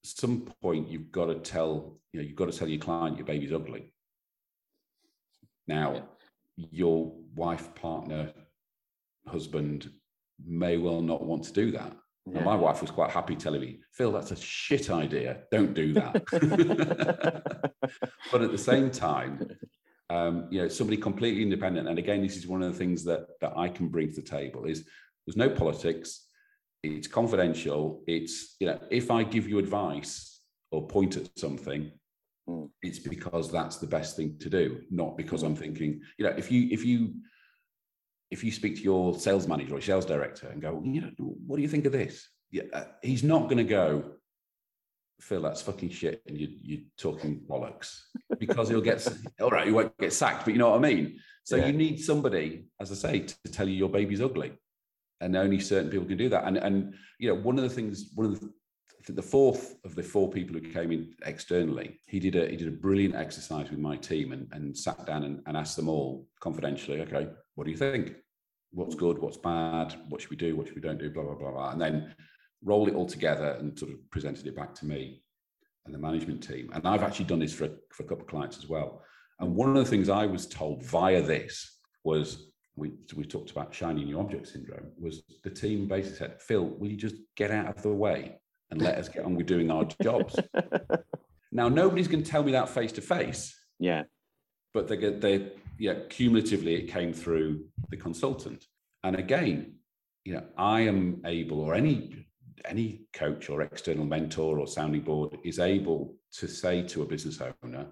some point you've got to tell you know you've got to tell your client your baby's ugly. Now your wife partner husband may well not want to do that. And my wife was quite happy telling me phil that's a shit idea. Don't do that. But at the same time um, you know somebody completely independent and again this is one of the things that that i can bring to the table is there's no politics. It's confidential. It's you know if i give you advice or point at something Mm. it's because that's the best thing to do not because i'm thinking you know if you if you if you speak to your sales manager or sales director and go you know what do you think of this? Yeah uh, he's not going to go phil that's fucking shit and you, you're talking bollocks because he'll get all right he won't get sacked but you know what i mean? So Yeah. you need somebody as i say to, to tell you your baby's ugly and only certain people can do that. And and you know, one of the things, one of the the fourth of the four people who came in externally, he did a he did a brilliant exercise with my team and, and sat down and, and asked them all confidentially, okay, what do you think? What's good? What's bad? What should we do? What should we don't do? Blah blah blah blah. And then rolled it all together and sort of presented it back to me and the management team. And I've actually done this for for a couple of clients as well. And one of the things I was told via this was we, we talked about shiny new object syndrome was the team basically said, Phil, will you just get out of the way and let us get on with doing our jobs? now, nobody's going to tell me that face to face, yeah. but they get they yeah, cumulatively it came through the consultant. And again, you know, I am able, or any any coach or external mentor or sounding board is able to say to a business owner,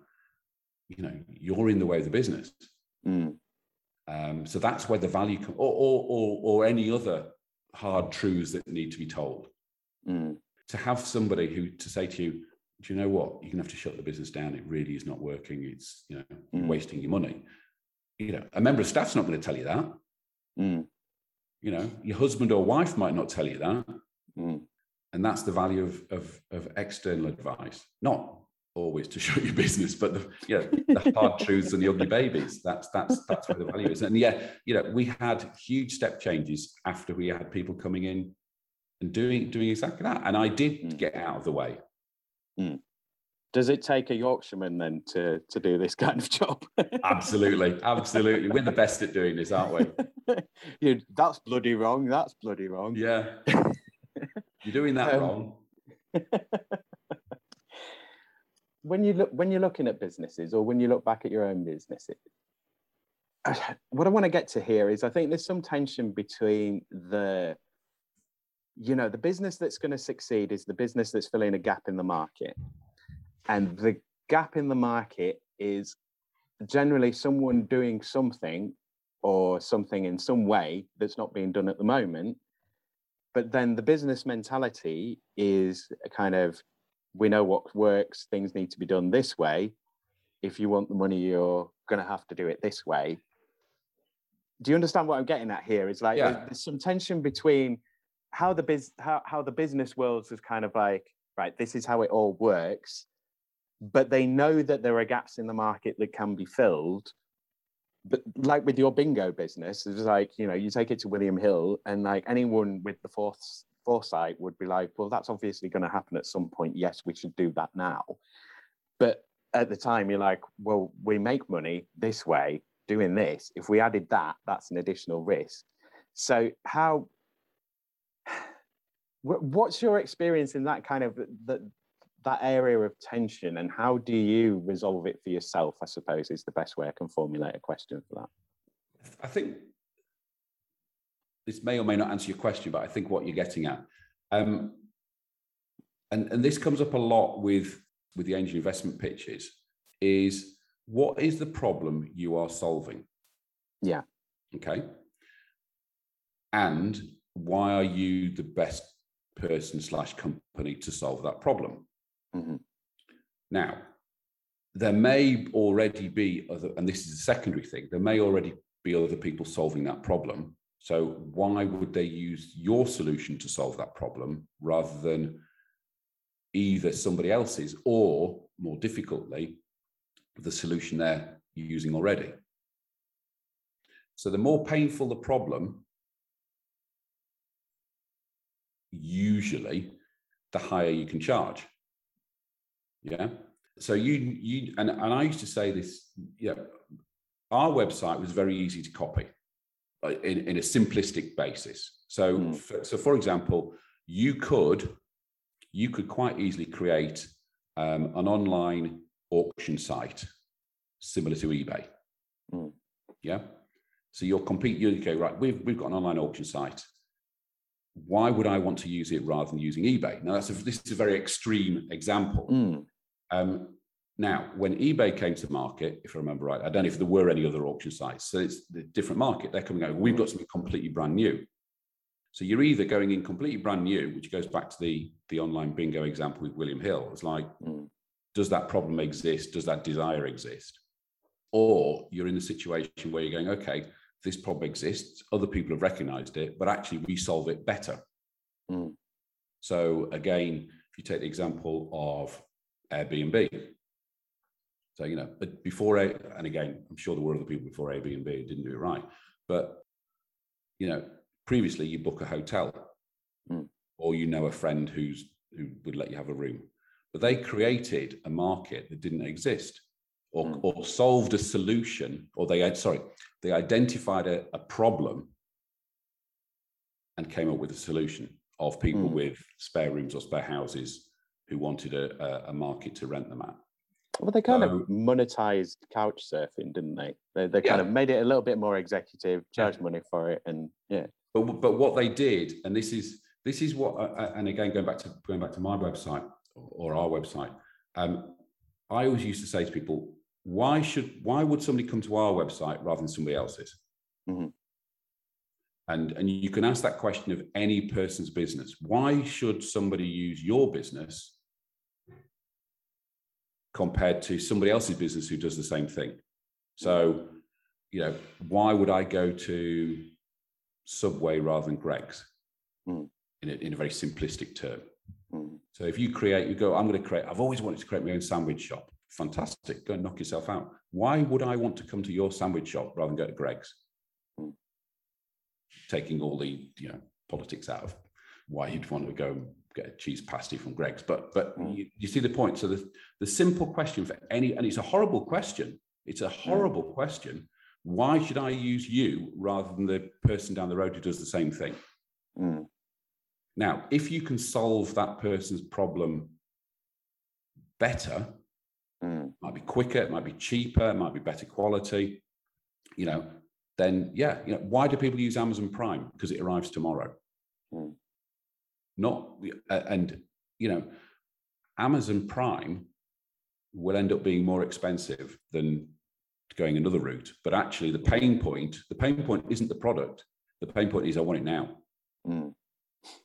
you know, you're in the way of the business. Mm, Um, so that's where the value, com- or, or, or, or any other hard truths that need to be told. mm, To have somebody who to say to you, do you know what? You're gonna have to shut the business down. It really is not working. It's you know Mm. wasting your money. you know, a member of staff's not going to tell you that. Mm. You know, your husband or wife might not tell you that. Mm. And that's the value of, of, of external advice, not always to show your business, but the, you know, the hard truths and the ugly babies. That's that's that's where the value is. And yeah, you know, we had huge step changes after we had people coming in and doing doing exactly that. And I did Mm. get out of the way. Does it take a Yorkshireman then to to do this kind of job? Absolutely, absolutely. We're the best at doing this, aren't we? you, that's bloody wrong. That's bloody wrong. Yeah. You're doing that Um, wrong. When you look when you're looking at businesses or when you look back at your own businesses what i want to get to here is i think there's some tension between the you know the business that's going to succeed is the business that's filling a gap in the market. And the gap in the market is generally someone doing something or something in some way that's not being done at the moment. But then the business mentality is a kind of we know what works things need to be done this way. If you want the money you're going to have to do it this way. Do you understand what i'm getting at here? Is like Yeah. there's, there's some tension between how the biz how, how the business world is kind of like right this is how it all works but they know that there are gaps in the market that can be filled. But like with your bingo business it's like you know you take it to william hill and like anyone with the forth foresight would be like well that's obviously going to happen at some point. Yes we should do that now. But at the time you're like well we make money this way doing this. If we added that that's an additional risk. So how what's your experience in that kind of that that area of tension and how do you resolve it for yourself i suppose is the best way i can formulate a question for that. I think this may or may not answer your question, but I think what you're getting at, um, and and this comes up a lot with with the angel investment pitches, is what is the problem you are solving? Yeah. Okay. And why are you the best person slash company to solve that problem? Mhm. Now, there may already be other, and this is a secondary thing, there may already be other people solving that problem. So why would they use your solution to solve that problem rather than either somebody else's or more difficultly, the solution they're using already? So the more painful the problem, usually the higher you can charge. Yeah. So you you and, and I used to say this, yeah, our website was very easy to copy in, in a simplistic basis. So Mm. for, so for example, you could you could quite easily create um, an online auction site similar to eBay. Mm. Yeah. So you're complete. You go right. We've we've got an online auction site. Why would I want to use it rather than using eBay? Now that's a, this is a very extreme example. Mm, Um, now, when eBay came to market, if I remember right, I don't know if there were any other auction sites. So it's a different market. They're coming out. We've got something completely brand new. So you're either going in completely brand new, which goes back to the the online bingo example with William Hill. It's like, mm, does that problem exist? Does that desire exist? Or you're in a situation where you're going, okay, this problem exists. Other people have recognized it, but actually we solve it better. mm, So again, if you take the example of Airbnb, so you know, but before, A- and again, I'm sure there were other people before Airbnb didn't do it right, but you know, previously you book a hotel, Mm. or you know a friend who's who would let you have a room, but they created a market that didn't exist, or Mm. or solved a solution, or they had sorry, they identified a, a problem and came up with a solution of people Mm. with spare rooms or spare houses who wanted a, a, a market to rent them at. Well they kind So- of monetized couch surfing didn't they they, they kind Yeah. of made it a little bit more executive charged money for it and yeah But but what they did, and this is this is what, uh, uh, and again going back to going back to my website or our website, um, I always used to say to people, why should why would somebody come to our website rather than somebody else's? Mhm. And and you can ask that question of any person's business. Why should somebody use your business compared to somebody else's business who does the same thing? So, you know, why would I go to Subway rather than Greggs Mm. In, a, in a very simplistic term. Mm. So if you create, you go, I'm going to create, I've always wanted to create my own sandwich shop. Fantastic. Go and knock yourself out. Why would I want to come to your sandwich shop rather than go to Greggs? Mm. Taking all the, you know, politics out of why you'd want to go get a cheese pasty from Greggs. But but Mm. you, you see the point. So the, the simple question for any, and it's a horrible question. It's a horrible question. Why should I use you rather than the person down the road who does the same thing? Mm. Now, if you can solve that person's problem better, Mm. might be quicker, it might be cheaper, it might be better quality, you know, then yeah, you know, why do people use Amazon Prime? Because it arrives tomorrow. Not and you know, Amazon Prime will end up being more expensive than going another route. But actually, the pain point, the pain point isn't the product. The pain point is I want it now. Mm.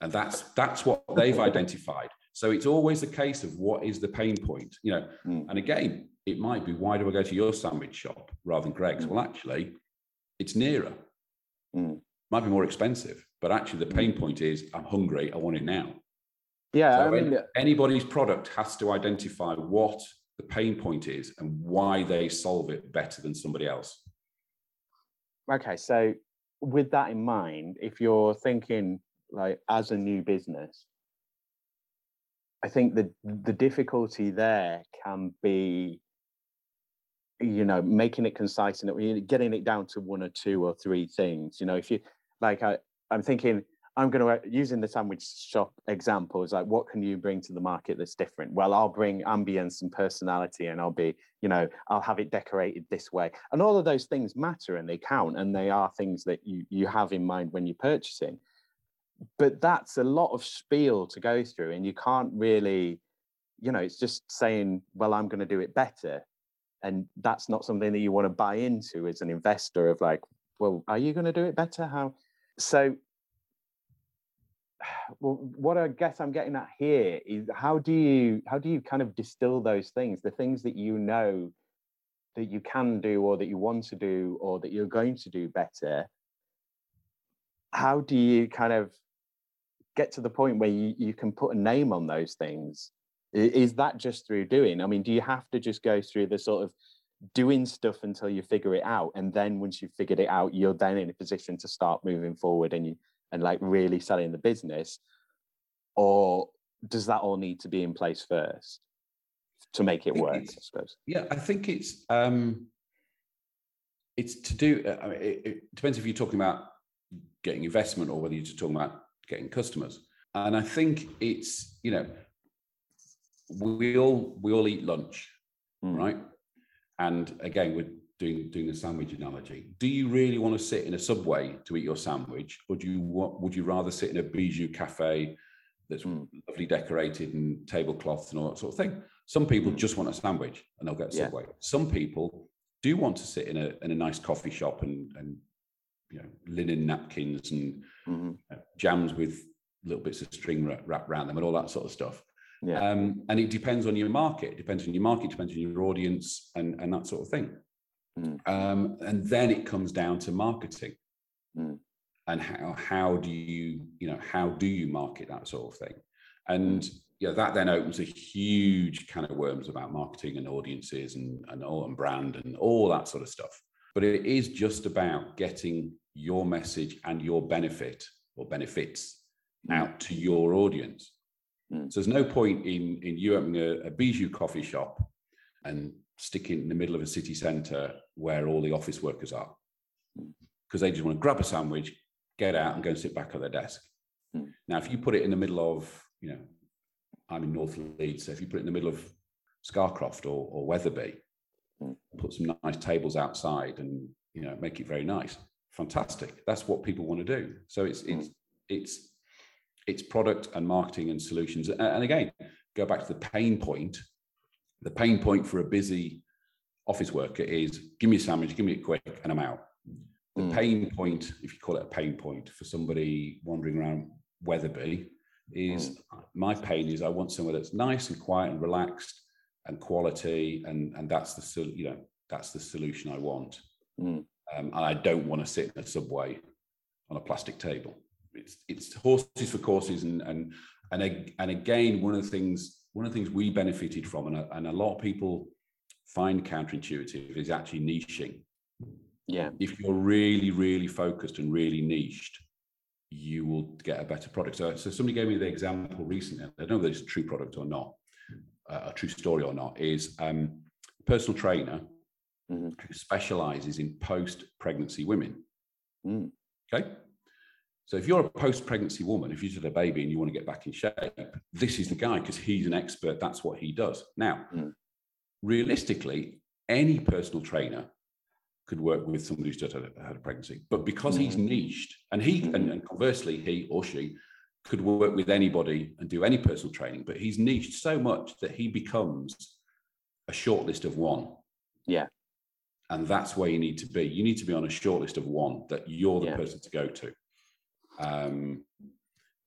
and that's that's what they've identified so it's always the case of what is the pain point you know Mm. and again it might be why do i go to your sandwich shop rather than Greggs Mm. well actually it's nearer Mm. might be more expensive but actually the pain point is i'm hungry i want it now Yeah, so I mean, anybody's product has to identify what the pain point is and why they solve it better than somebody else okay. So with that in mind, if you're thinking like as a new business, I think the the difficulty there can be, you know, making it concise and it- getting it down to one or two or three things. You know, if you like, I I'm thinking I'm going to uh, using the sandwich shop example is like, what can you bring to the market that's different? Well, I'll bring ambience and personality, and I'll be, you know, I'll have it decorated this way, and all of those things matter and they count, and they are things that you you have in mind when you're purchasing. But that's a lot of spiel to go through, and you can't really, you know, it's just saying, well, I'm going to do it better, and that's not something that you want to buy into as an investor. Of like, well, are you going to do it better? How? So well, what I guess I'm getting at here is how do you how do you kind of distill those things, the things that you know that you can do or that you want to do or that you're going to do better? How do you kind of get to the point where you, you can put a name on those things? Is that just through doing? I mean, do you have to just go through the sort of doing stuff until you figure it out and then once you've figured it out you're then in a position to start moving forward and you and like really selling the business or does that all need to be in place first to make it work i suppose Yeah, I think it's um, it's to do. uh, I mean, it, it depends if you're talking about getting investment or whether you're just talking about getting customers. And I think it's you know we all we all eat lunch, Mm. right? And again, we're doing doing the sandwich analogy. Do you really want to sit in a subway to eat your sandwich, or do you what would you rather sit in a bijou cafe that's Mm. lovely decorated and tablecloths and all that sort of thing? Some people Mm. just want a sandwich and they'll get a Yeah. subway. Some people do want to sit in a in a nice coffee shop and and you know linen napkins and Mhm. uh, jams with little bits of string wrapped around them and all that sort of stuff. Yeah Um, and it depends on your market. It depends on your market, depends on your audience, and and that sort of thing. Mm. Um, and then it comes down to marketing, Mm. and how how do you you know how do you market that sort of thing? And yeah, that then opens a huge can of worms about marketing and audiences and and all and brand and all that sort of stuff. But it is just about getting your message and your benefit or benefits Mm. out to your audience. Mm. So there's no point in in you opening a, a bijou coffee shop and sticking in the middle of a city centre where all the office workers are, because they just want to grab a sandwich, get out, and go and sit back at their desk. Mm. Now, if you put it in the middle of, you know, I'm in North Leeds, so if you put it in the middle of Scarcroft or, or Wetherby, Mm. put some nice tables outside and you know make it very nice, fantastic. That's what people want to do. So it's Mm. it's it's it's product and marketing and solutions. And again, go back to the pain point. The pain point for a busy office worker is give me a sandwich, give me it quick, and I'm out. The Mm. pain point, if you call it a pain point for somebody wandering around Wetherby, is my pain is I want somewhere that's nice and quiet and relaxed and quality, and and that's the you know that's the solution I want. Mm. um, and I don't want to sit in a subway on a plastic table. It's it's horses for courses, and and and and again, one of the things one of the things we benefited from, and a, and a lot of people find counterintuitive, is actually niching. Yeah. If you're really really focused and really niched, you will get a better product. So, so somebody gave me the example recently. I don't know whether it's a true product or not, uh, a true story or not. Is um, personal trainer Mhm. who specializes in post-pregnancy women. Mm. Okay. So if you're a post-pregnancy woman, if you've had a baby and you want to get back in shape, this is the guy because he's an expert. That's what he does. Now, Mm. realistically, any personal trainer could work with somebody who's just had a, had a pregnancy, but because he's niched, and he, and, and conversely, he or she could work with anybody and do any personal training, but he's niched so much that he becomes a short list of one. Yeah. And that's where you need to be. You need to be on a short list of one that you're the Yeah. person to go to. Um,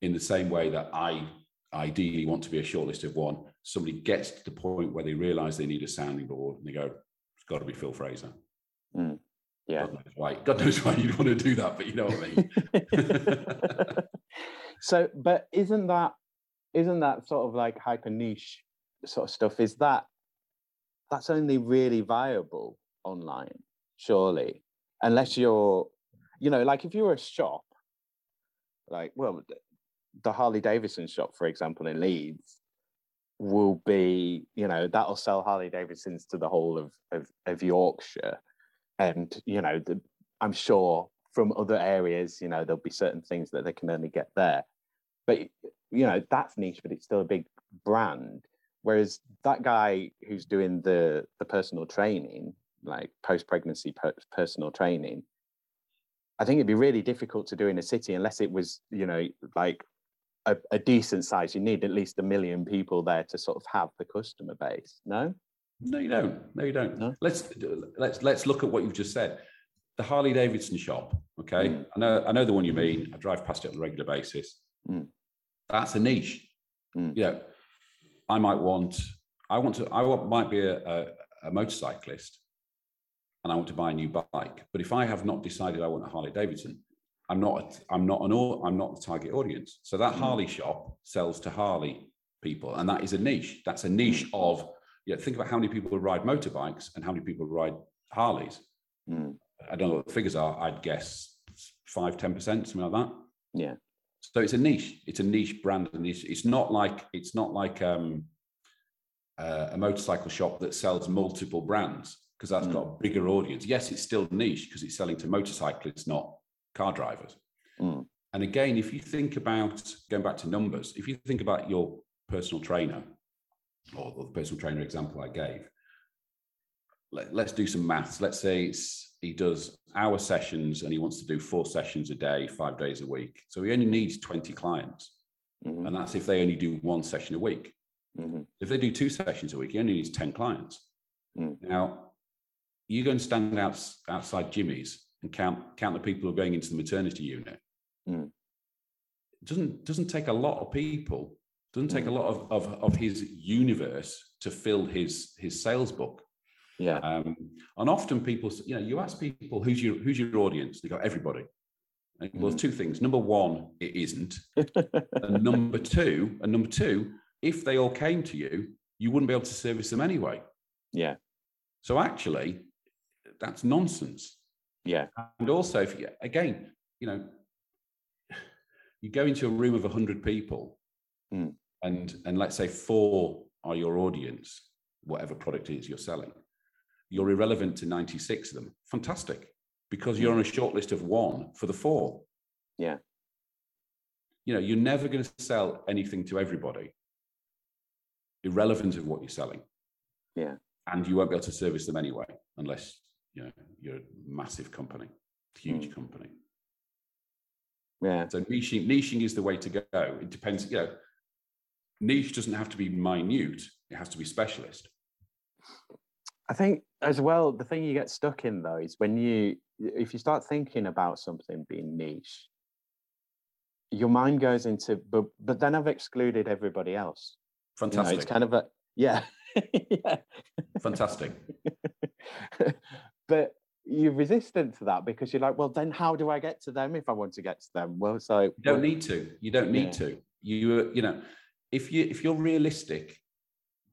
in the same way that I ideally want to be a short list of one, somebody gets to the point where they realize they need a sounding board and they go, it's got to be Phil Fraser. Yeah. God knows why. God knows why you'd want to do that, but you know what I mean. so, but isn't that isn't that sort of like hyper niche sort of stuff? Is that that's only really viable online, surely, unless you're, you know, like if you were a shop, like well, the Harley Davidson shop, for example, in Leeds, will be, you know, that'll sell Harley Davidsons to the whole of of, of Yorkshire, and you know, the, I'm sure from other areas, you know, there'll be certain things that they can only get there. But you know, that's niche, but it's still a big brand. Whereas that guy who's doing the the personal training, like post pregnancy personal training, I think it'd be really difficult to do in a city unless it was, you know, like a, a decent size. You need at least a million people there to sort of have the customer base. No. No, you don't. No, you don't. No? Let's let's let's look at what you've just said. The Harley Davidson shop. Okay, Mm. I know I know the one you mean. I drive past it on a regular basis. Mm. That's a niche. Mm. Yeah, I might want. I want to. I want, might be a, a, a motorcyclist, and I want to buy a new bike. But if I have not decided I want a Harley Davidson, I'm not. I'm not an. I'm not the target audience. So that Mm. Harley shop sells to Harley people, and that is a niche. That's a niche of yeah, think about how many people ride motorbikes and how many people ride Harleys. Mm. I don't know what the figures are. I'd guess five, 10%, something like that. Yeah. So it's a niche. It's a niche brand. And it's, it's not like, it's not like um, uh, a motorcycle shop that sells multiple brands because that's Mm. got a bigger audience. Yes, it's still niche because it's selling to motorcyclists, not car drivers. Mm. And again, if you think about going back to numbers, if you think about your personal trainer or the personal trainer example I gave, let, us do some maths. Let's say it's, he does hour sessions and he wants to do four sessions a day, five days a week. So he only needs 20 clients. Mhm. And that's if they only do one session a week. Mhm. If they do two sessions a week, he only needs 10 clients. Mm. Now, you go and stand out, outside Jimmy's and count, count the people who are going into the maternity unit. Mm. It doesn't, doesn't take a lot of people, doesn't take a Mm. lot of, of, of his universe to fill his, his sales book. Yeah. Um, and often people, you know, you ask people, who's your, who's your audience? They go, everybody. And, well, there's two things. Number one, it isn't. And number two, and number two, if they all came to you, you wouldn't be able to service them anyway. yeah. So actually, that's nonsense. Yeah. And also, if you, again, you know, you go into a room of 100 people Mm. and, and let's say four are your audience, whatever product it is you're selling, you're irrelevant to 96 of them. Fantastic. Because you're on a short list of one for the four. Yeah. You know, you're never going to sell anything to everybody, irrelevant of what you're selling. Yeah. And you won't be able to service them anyway, unless you know you're a massive company, huge Mm. company. Yeah. So niching, niching is the way to go. It depends, you know, niche doesn't have to be minute, it has to be specialist. I think as well, the thing you get stuck in though is when you, if you start thinking about something being niche, your mind goes into, but but then I've excluded everybody else. You know, Fantastic. it's kind of a yeah, yeah. Fantastic. but you're resistant to that because you're like, well, then how do I get to them if I want to get to them? Well, so you don't need to. You don't need Yeah. to. You you know, if you if you're realistic,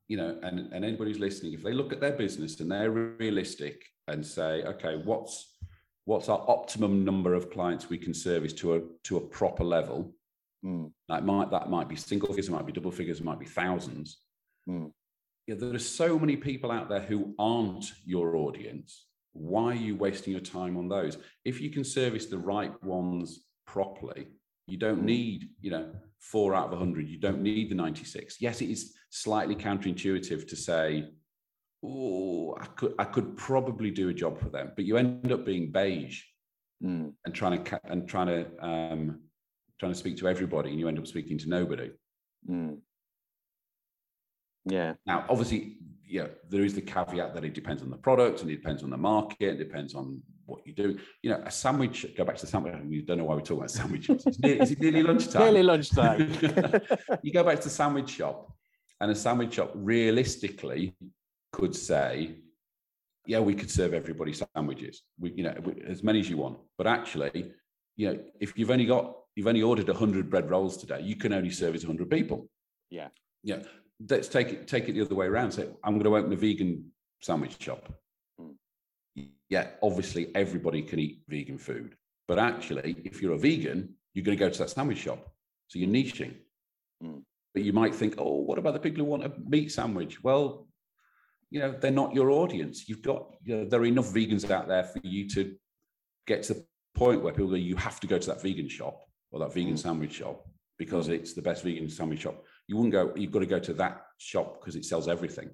you know, and and anybody who's listening, if they look at their business and they're realistic and say, okay, what's what's our optimum number of clients we can service to a to a proper level? Mm, That might that might be single figures, it might be double figures, it might be thousands. Mm. Yeah, there are so many people out there who aren't your audience. Why are you wasting your time on those? If you can service the right ones properly, you don't Mm. need, you know, four out of a hundred. You don't need the 96. Yes, it is slightly counterintuitive to say, oh, I could I could probably do a job for them, but you end up being beige mm, and trying to and trying to um, trying to speak to everybody, and you end up speaking to nobody. mm. Yeah. Now, obviously, yeah, there is the caveat that it depends on the product and it depends on the market, it depends on what you do. You know, a sandwich. Go back to the sandwich. We don't know why we're talking about sandwiches. Nearly, is it nearly lunchtime? Nearly lunchtime. you go back to the sandwich shop, and a sandwich shop realistically could say, "Yeah, we could serve everybody sandwiches. We, you know, as many as you want." But actually, you know, if you've only got you've only ordered hundred bread rolls today, you can only service hundred people. Yeah. Yeah. Let's take it take it the other way around. Say, I'm going to open a vegan sandwich shop. Mm. Yeah, obviously everybody can eat vegan food, but actually, if you're a vegan, you're going to go to that sandwich shop. So you're niching. Mm. But you might think, oh, what about the people who want a meat sandwich? Well, you know, they're not your audience. You've got, you know, there are enough vegans out there for you to get to the point where people go, you have to go to that vegan shop or that vegan Mm. sandwich shop because it's the best vegan sandwich shop. You wouldn't go, you've got to go to that shop because it sells everything.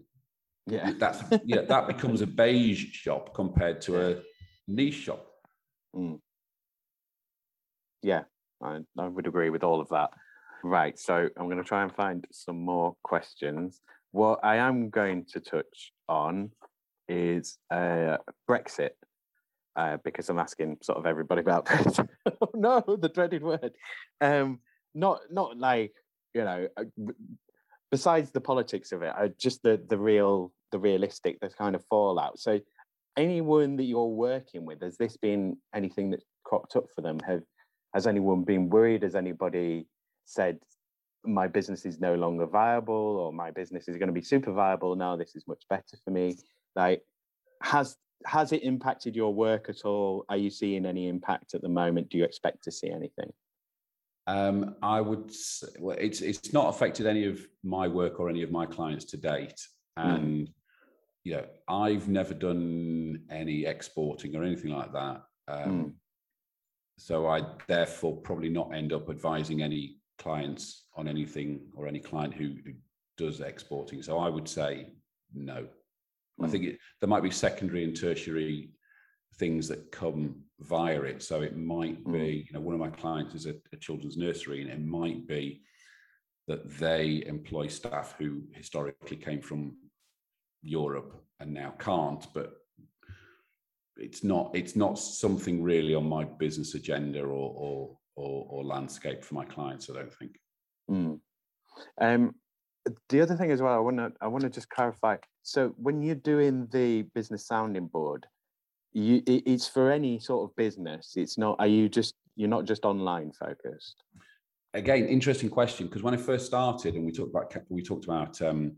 yeah. That's yeah, that becomes a beige shop compared to a niche shop. Yeah, I, I would agree with all of that. Right, so I'm going to try and find some more questions. What I am going to touch on is uh, Brexit, uh, because I'm asking sort of everybody about Brexit. oh no, the dreaded word. Um, not not like you know, uh, besides the politics of it, uh, just the the real, the realistic, the kind of fallout. So, anyone that you're working with, has this been anything that's cropped up for them? Have has anyone been worried? Has anybody said my business is no longer viable or my business is going to be super viable now? This is much better for me. Like, has has it impacted your work at all? Are you seeing any impact at the moment? Do you expect to see anything? Um, I would say, well, it's it's not affected any of my work or any of my clients to date, Mm. and you know, I've never done any exporting or anything like that. Um, So I therefore probably not end up advising any clients on anything or any client who, who does exporting. So I would say no. I Mm. think it, there might be secondary and tertiary things that come via it. So it might Mm. be, you know, one of my clients is a, a children's nursery, and it might be that they employ staff who historically came from Europe and now can't, but it's not it's not something really on my business agenda or or or, or landscape for my clients. I don't think. Mm. Um, the other thing as well, I want to I want to just clarify. So when you're doing the business sounding board, you it, it's for any sort of business. It's not. Are you just you're not just online focused? Again, interesting question because when I first started and we talked about we talked about um,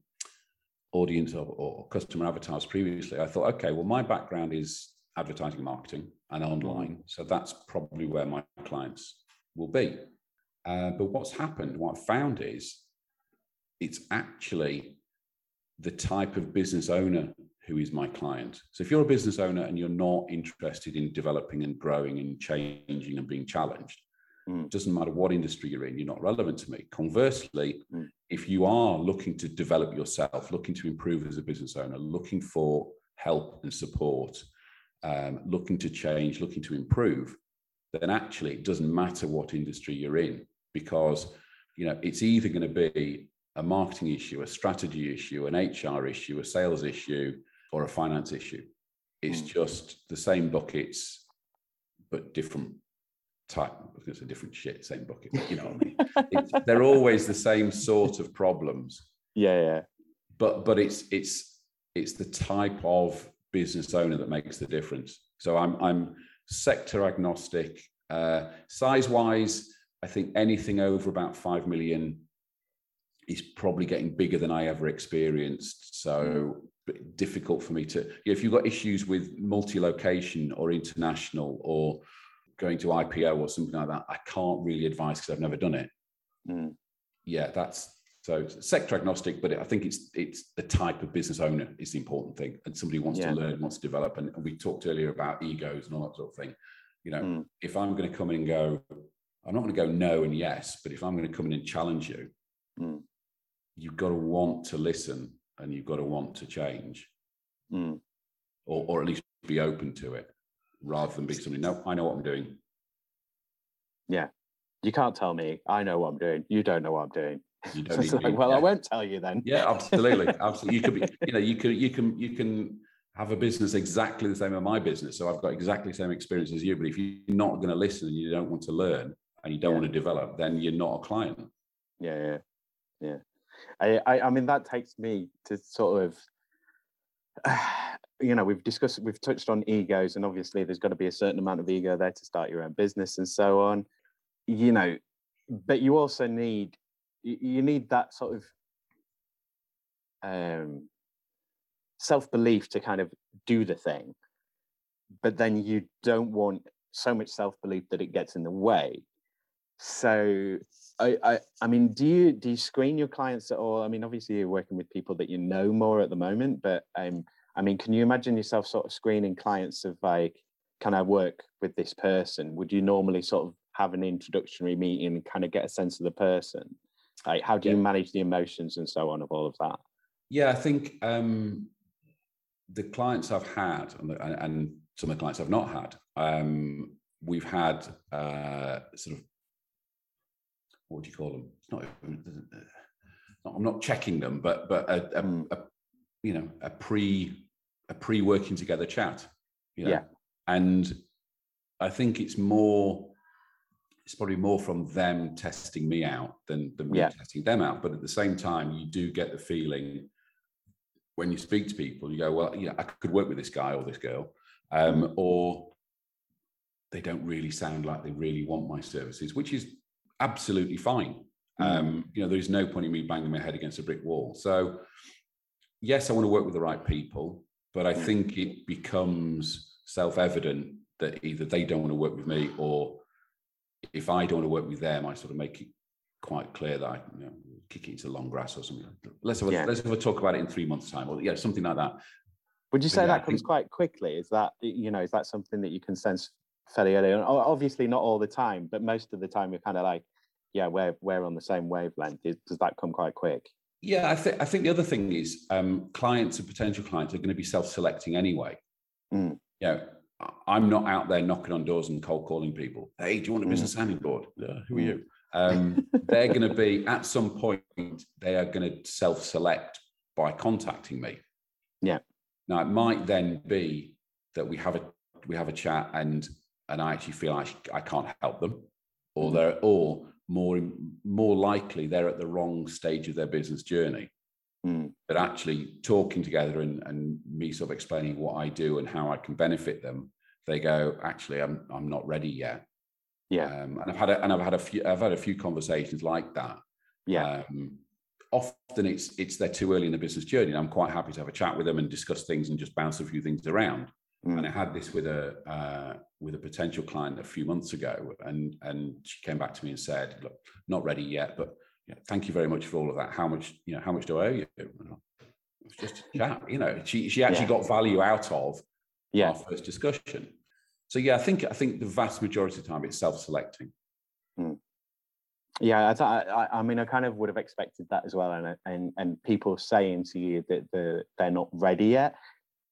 audience or, or customer avatars previously, I thought, okay, well, my background is advertising, marketing, and online, so that's probably where my clients will be. Uh, but what's happened, what I found is, it's actually the type of business owner who is my client. So if you're a business owner and you're not interested in developing and growing and changing and being challenged, Mm. it doesn't matter what industry you're in, you're not relevant to me. Conversely, Mm. if you are looking to develop yourself, looking to improve as a business owner, looking for help and support, um, looking to change, looking to improve, then actually it doesn't matter what industry you're in because you know it's either going to be a marketing issue, a strategy issue, an HR issue, a sales issue, or a finance issue. It's Mm. just the same buckets, but different type. I was going to say different shit, same bucket. You know what I mean? It's, they're always the same sort of problems, Yeah, yeah. but but it's it's it's the type of business owner that makes the difference. So I'm I'm sector agnostic. Uh, size wise, I think anything over about five million is probably getting bigger than I ever experienced. So difficult for me to. If you've got issues with multi-location or international or going to IPO or something like that, I can't really advise because I've never done it. Mm. Yeah, that's so sector agnostic, but I think it's it's the type of business owner is the important thing, and somebody wants yeah. to learn, wants to develop. And, we talked earlier about egos and all that sort of thing. You know, mm. if I'm going to come in and go, I'm not going to go no and yes, but if I'm going to come in and challenge you, mm. you've got to want to listen and you've got to want to change, mm. or or at least be open to it, rather than be somebody. No, I know what I'm doing. Yeah, you can't tell me I know what I'm doing. You don't know what I'm doing. You don't so like, well, yeah. I won't tell you then. Yeah, absolutely, absolutely. You could be, you know, you could, you can, you can have a business exactly the same as my business. So I've got exactly the same experience as you. But if you're not going to listen and you don't want to learn and you don't yeah. want to develop, then you're not a client. Yeah, yeah, yeah. I, I, I mean, that takes me to sort of. You know we've discussed we've touched on egos and obviously there's got to be a certain amount of ego there to start your own business and so on you know but you also need you need that sort of um, self belief to kind of do the thing, but then you don't want so much self belief that it gets in the way. So, I, I, I mean, do you do you screen your clients at all? I mean, obviously you're working with people that you know more at the moment, but um, I mean, can you imagine yourself sort of screening clients of like, can I work with this person? Would you normally sort of have an introductory meeting and kind of get a sense of the person? Like, how do you manage the emotions and so on of all of that? Yeah, I think um, the clients I've had and, the, and, some of the clients I've not had, um, we've had uh, sort of what do you call them? It's not, I'm not checking them, but but a, a, hmm. a you know a pre a pre working together chat. You know? Yeah, and I think it's more it's probably more from them testing me out than, than me yeah. testing them out. But at the same time, you do get the feeling when you speak to people, you go, well, you know, I could work with this guy or this girl, um, or they don't really sound like they really want my services, which is absolutely fine. Mm. Um, you know, there's no point in me banging my head against a brick wall. So, yes, I want to work with the right people, but I mm. think it becomes self-evident that either they don't want to work with me or if I don't want to work with them, I sort of make it quite clear that I you know, kick it into long grass or something. Let's have a, yeah. let's have a talk about it in three months' time, or yeah, something like that. Would you say yeah, that comes think, quite quickly? Is that you know is that something that you can sense fairly early? On? Obviously, not all the time, but most of the time, you're kind of like, yeah, we're we're on the same wavelength. Does that come quite quick? Yeah, I think I think the other thing is um, clients and potential clients are going to be self-selecting anyway. Mm. You know, I'm not out there knocking on doors and cold calling people. Hey, do you want a mm. business sounding board? Yeah, who are mm. you? Um, they're going to be at some point. They are going to self-select by contacting me. Yeah. Now it might then be that we have a we have a chat and and I actually feel I, I can't help them, or mm. they're or more more likely they're at the wrong stage of their business journey. Mm. But actually talking together and, and me sort of explaining what I do and how I can benefit them, they go, actually, I'm I'm not ready yet. Yeah. Um, and I've had a, and I've had a few I've had a few conversations like that. Yeah. Um, often it's it's they're too early in the business journey. And I'm quite happy to have a chat with them and discuss things and just bounce a few things around. Mm. And I had this with a uh, with a potential client a few months ago, and and she came back to me and said, "Look, not ready yet, but yeah, thank you very much for all of that. How much, you know, how much do I owe you? It's just a chat, you know. She she actually yeah. got value out of yeah. our first discussion. So yeah, I think I think the vast majority of the time it's self-selecting. Hmm. Yeah, I, I, I, mean, I kind of would have expected that as well, and and and people saying to you that the, they're not ready yet.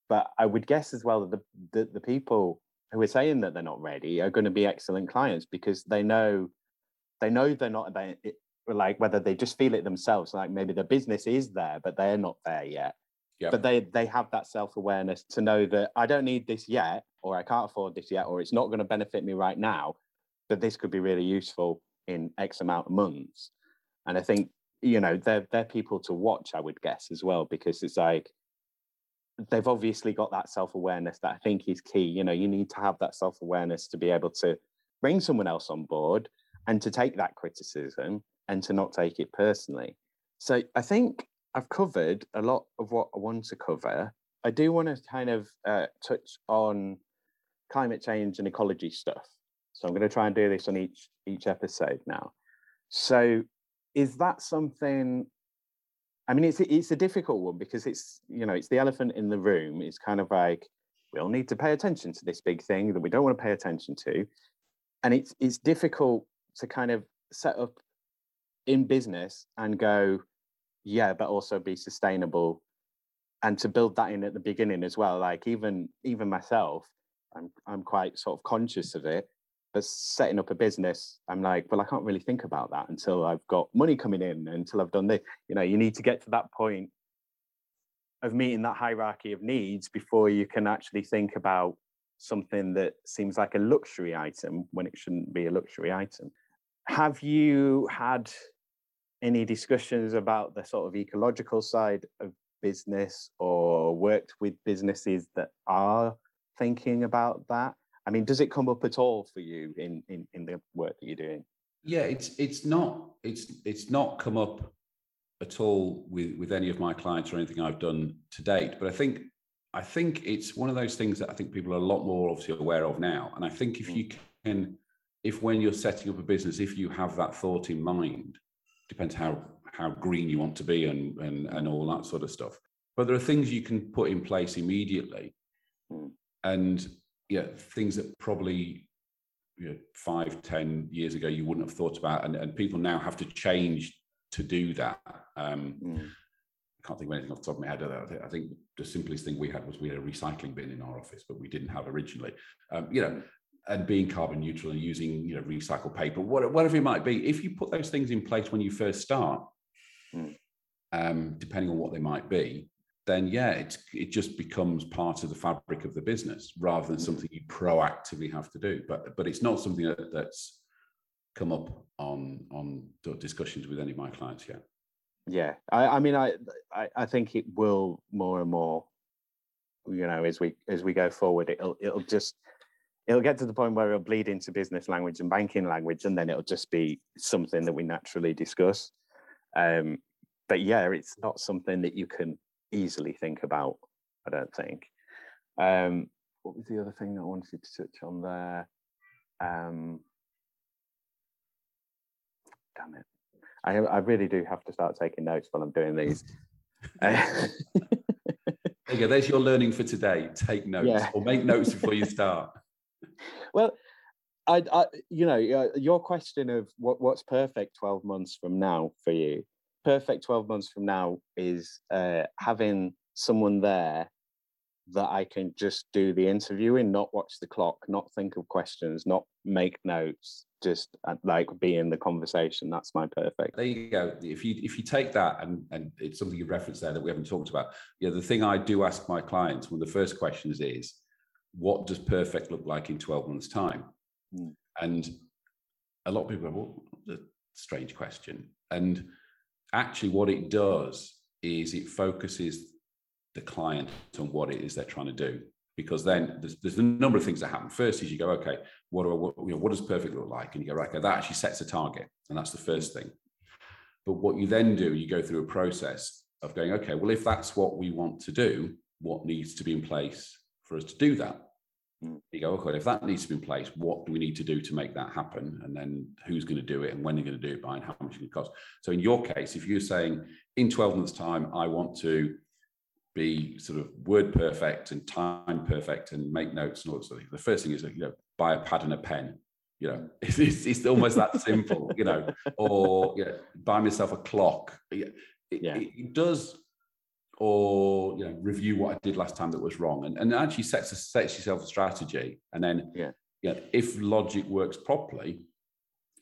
But I would guess as well that the, the the people who are saying that they're not ready are going to be excellent clients because they know they know they're not they, like whether they just feel it themselves like maybe the business is there but they're not there yet yep. but they they have that self-awareness to know that i don't need this yet or i can't afford this yet or it's not going to benefit me right now but this could be really useful in x amount of months and i think you know they're they're people to watch i would guess as well because it's like they've obviously got that self-awareness that I think is key. You know, you need to have that self-awareness to be able to bring someone else on board and to take that criticism and to not take it personally. So I think I've covered a lot of what I want to cover. I do want to kind of uh, touch on climate change and ecology stuff. So I'm going to try and do this on each each episode now. So is that something I mean, it's it's a difficult one because it's you know it's the elephant in the room. It's kind of like we all need to pay attention to this big thing that we don't want to pay attention to, and it's it's difficult to kind of set up in business and go, yeah, but also be sustainable, and to build that in at the beginning as well. Like even even myself, I'm I'm quite sort of conscious of it, but setting up a business, I'm like, well, I can't really think about that until I've got money coming in, until I've done this. You know, you need to get to that point of meeting that hierarchy of needs before you can actually think about something that seems like a luxury item when it shouldn't be a luxury item. Have you had any discussions about the sort of ecological side of business or worked with businesses that are thinking about that? I mean, does it come up at all for you in in, in the work that you're doing? Yeah, it's it's not it's it's not come up at all with with any of my clients or anything I've done to date. But I think I think it's one of those things that I think people are a lot more obviously aware of now. And I think if mm. you can, if when you're setting up a business, if you have that thought in mind, depends how how green you want to be and and and all that sort of stuff. But there are things you can put in place immediately. Mm. And yeah, things that probably you know, five, ten years ago you wouldn't have thought about, and, and people now have to change to do that. Um, mm. I can't think of anything off the top of my head. I think the simplest thing we had was we had a recycling bin in our office, but we didn't have originally. Um, you know, and being carbon neutral and using you know recycled paper, whatever it might be. If you put those things in place when you first start, mm. um, depending on what they might be, then yeah, it, it just becomes part of the fabric of the business rather than mm. something you proactively have to do. But but it's not something that, that's come up on on discussions with any of my clients yet. Yeah, I, I mean, I, I I think it will more and more. You know, as we as we go forward, it'll it'll just it'll get to the point where it'll bleed into business language and banking language, and then it'll just be something that we naturally discuss. Um, but yeah, it's not something that you can easily think about, I don't think. Um, what was the other thing that I wanted to touch on there? Um, damn it. I, I really do have to start taking notes while I'm doing these. there you go. There's your learning for today. Take notes yeah. or make notes before you start. well, I, I, you know, your question of what, what's perfect 12 months from now for you perfect 12 months from now is uh, having someone there that I can just do the interviewing, not watch the clock, not think of questions, not make notes, just uh, like be in the conversation. That's my perfect. There you go. If you if you take that and and it's something you referenced there that we haven't talked about. Yeah, the thing I do ask my clients, one of the first questions is, what does perfect look like in 12 months' time? Mm. And a lot of people go, well, a strange question. And actually what it does is it focuses the client on what it is they're trying to do. Because then there's, there's a number of things that happen. First is you go okay what do I, what, you know, what does perfect look like? And you go right okay that actually sets a target. And that's the first thing. But what you then do you go through a process of going okay well if that's what we want to do what needs to be in place for us to do that. Mm. you go, okay, if that needs to be in place, what do we need to do to make that happen? And then who's going to do it and when they're going to do it by and how much it can cost. So in your case, if you're saying in 12 months' time, I want to be sort of word perfect and time perfect and make notes and all that sort of thing, the first thing is you know, buy a pad and a pen. You know, it's, it's, it's almost that simple, you know, or you know, buy myself a clock. It, yeah. it, it does or you know review what I did last time that was wrong, and, and actually sets a, sets yourself a strategy, and then yeah. You know, if logic works properly,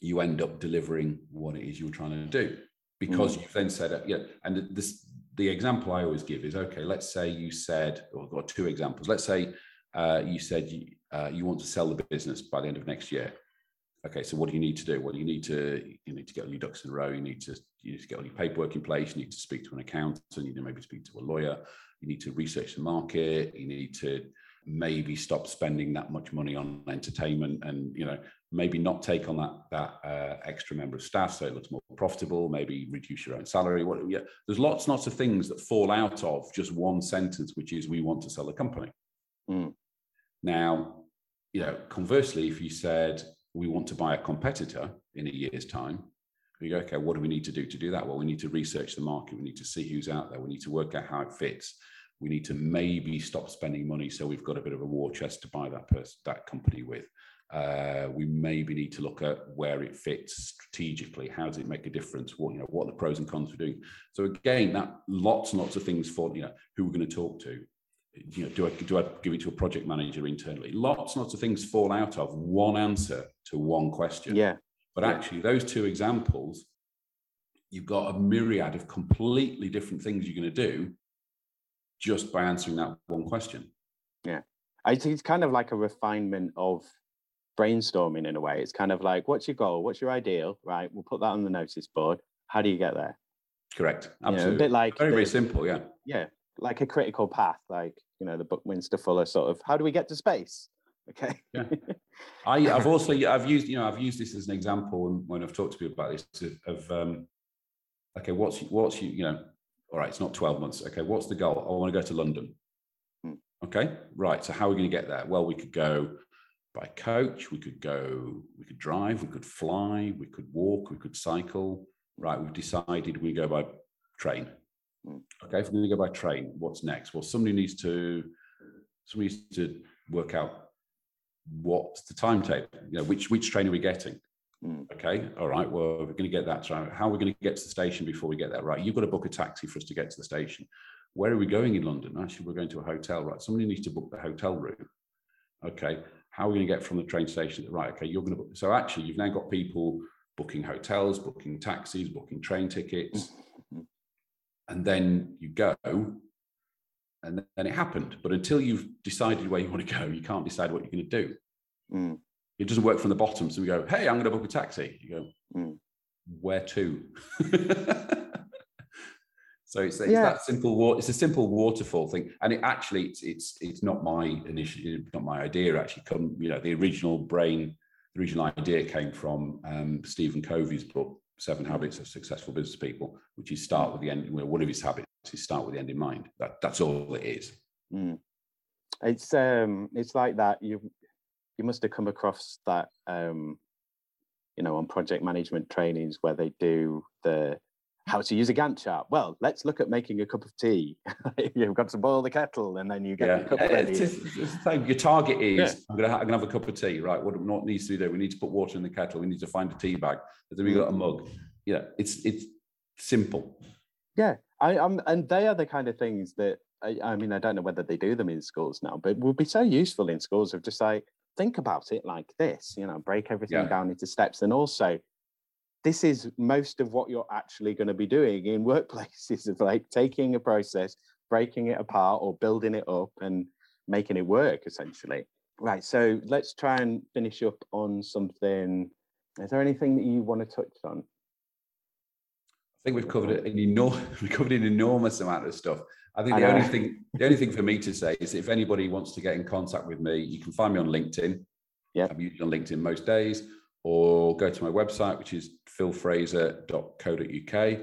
you end up delivering what it is you're trying to do because mm. you've then said yeah, and this the example I always give is okay. Let's say you said, or I've got two examples. Let's say uh, you said you, uh, you want to sell the business by the end of next year, okay, so what do you need to do? Well, you need to you need to get all your ducks in a row. You need to you need to get all your paperwork in place. You need to speak to an accountant. You need to maybe speak to a lawyer. You need to research the market. You need to maybe stop spending that much money on entertainment and you know maybe not take on that that uh, extra member of staff so it looks more profitable maybe reduce your own salary what yeah there's lots and lots of things that fall out of just one sentence which is we want to sell a company Mm. now you know conversely if you said we want to buy a competitor in a year's time. We go okay what do we need to do to do that? Well we need to research the market. We need to see who's out there. We need to work out how it fits. We need to maybe stop spending money so we've got a bit of a war chest to buy that person that company with. Uh, we maybe need to look at where it fits strategically. How does it make a difference? What you know what are the pros and cons we're doing? So again that lots and lots of things for you know who we're going to talk to you know do i do i give it to a project manager internally lots and lots of things fall out of one answer to one question Yeah. but actually those two examples you've got a myriad of completely different things you're going to do just by answering that one question Yeah. I think it's kind of like a refinement of brainstorming in a way. It's kind of like, what's your goal? What's your ideal? Right. We'll put that on the notice board. How do you get there? correct You know, a absolutely bit like very very simple yeah yeah, like a critical path, like you know, the Buckminster Fuller sort of how do we get to space? Okay. Yeah. I, I've also I've used you know I've used this as an example when, when I've talked to people about this of, of um, okay what's what's you you know all right it's not twelve months okay what's the goal I want to go to London Hmm. okay right so how are we going to get there well we could go by coach we could go we could drive we could fly we could walk we could cycle right we've decided we go by train Hmm. Okay if we're going to go by train what's next? Well somebody needs to somebody needs to work out what's the timetable you know which which train are we getting? Mm. okay all right well we're going to get that train. how are we going to get to the station before we get there? Right you've got to book a taxi for us to get to the station. Where are we going in london? Actually we're going to a hotel right somebody needs to book the hotel room. Okay how are we going to get from the train station right okay you're going to book so actually you've now got people booking hotels booking taxis booking train tickets. Mhm. And then you go and then it happened. But until you've decided where you want to go you can't decide what you're going to do. Mm. it doesn't work from the bottom. So we go hey i'm going to book a taxi. You go Mm. where to? So it's, it's Yeah. that simple it's a simple waterfall thing. And it actually it's it's it's not my initiative not my idea actually. Come you know the original brain the original idea came from um, stephen covey's book seven habits of successful business people which is start with the end well, one of his habits is start with the end in mind that that's all it is Mm. It's um, it's like that. You you must have come across that um, you know, on project management trainings where they do the how to use a Gantt chart. Well, let's look at making a cup of tea. You've got to boil the kettle, and then you get the cup ready. It's, it's, it's the same. Your target is Yeah. I'm gonna I'm gonna have a cup of tea, right? What what needs to be done? We need to put water in the kettle. We need to find a tea bag. Then we got a mug. Yeah, it's it's simple. Yeah, I, I'm, and they are the kind of things that I, I mean, I don't know whether they do them in schools now, but would be so useful in schools of just like think about it like this, you know, break everything Yeah. down into steps, and also this is most of what you're actually going to be doing in workplaces of like taking a process, breaking it apart, or building it up and making it work essentially. Right. So let's try and finish up on something. Is there anything that you want to touch on? I think we've covered an enormous we covered an enormous amount of stuff. I think I the only thing the only thing for me to say is if anybody wants to get in contact with me, you can find me on LinkedIn. Yeah, I'm usually on LinkedIn most days, or go to my website, which is philfraser.co.uk.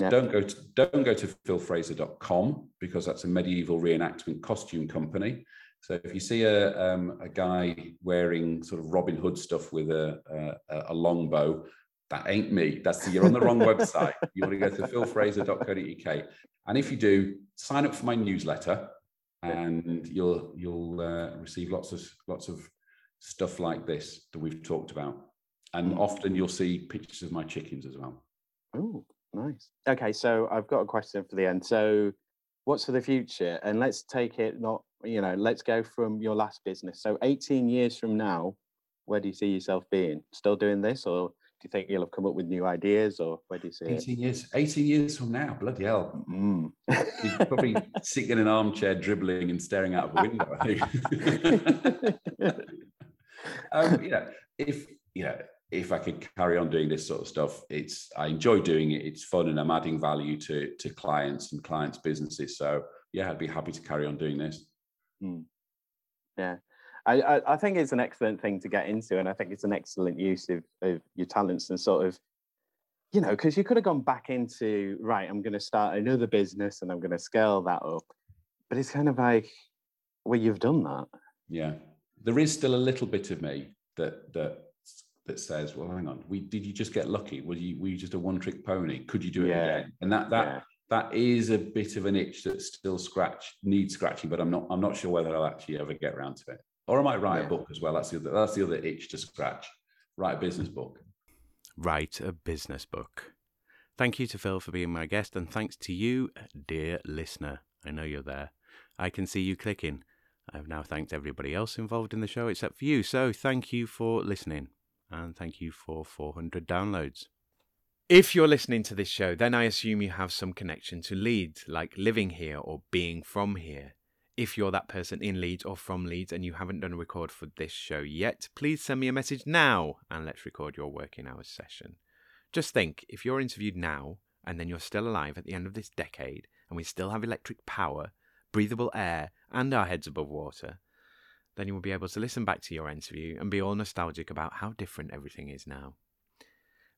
Yeah. Don't go to don't go to philfraser.com because that's a medieval reenactment costume company. So if you see a um, a guy wearing sort of Robin Hood stuff with a a, a longbow, that ain't me. That's you're on the wrong website. You want to go to philfraser.co.uk, and if you do, sign up for my newsletter, and you'll you'll uh, receive lots of lots of stuff like this that we've talked about, and Mm. often you'll see pictures of my chickens as well. Oh, nice. Okay, so I've got a question for the end. So, what's for the future? And let's take it not, you know, let's go from your last business. So, 18 years from now, where do you see yourself being? Still doing this, or do you think you'll have come up with new ideas, or where do you see it? 18 years, 18 years from now, bloody hell. Mm. You're probably sitting in an armchair dribbling and staring out of a window, I think. um, you know, if you know, if I could carry on doing this sort of stuff, it's I enjoy doing it. It's fun and I'm adding value to to clients and clients' businesses. So yeah, I'd be happy to carry on doing this. Mm. Yeah. I, I, I think it's an excellent thing to get into, and I think it's an excellent use of, of your talents and sort of, you know, because you could have gone back into right. I'm going to start another business and I'm going to scale that up, but it's kind of like, well, you've done that. Yeah, there is still a little bit of me that that that says, "Well, hang on, we did you just get lucky? Were you were you just a one trick pony? Could you do it yeah. again?" And that that yeah. that is a bit of an itch that still scratch needs scratching, but I'm not I'm not sure whether I'll actually ever get around to it. Or I might write yeah. a book as well. That's the other that's the other itch to scratch. Write a business book. Write a business book. Thank you to Phil for being my guest, and thanks to you, dear listener. I know you're there. I can see you clicking. I've now thanked everybody else involved in the show except for you. So thank you for listening and thank you for 400 downloads. If you're listening to this show, then I assume you have some connection to Leeds, like living here or being from here. If you're that person in Leeds or from Leeds and you haven't done a record for this show yet, please send me a message now and let's record your working hours session. Just think if you're interviewed now and then you're still alive at the end of this decade and we still have electric power, breathable air, and our heads above water, then you will be able to listen back to your interview and be all nostalgic about how different everything is now.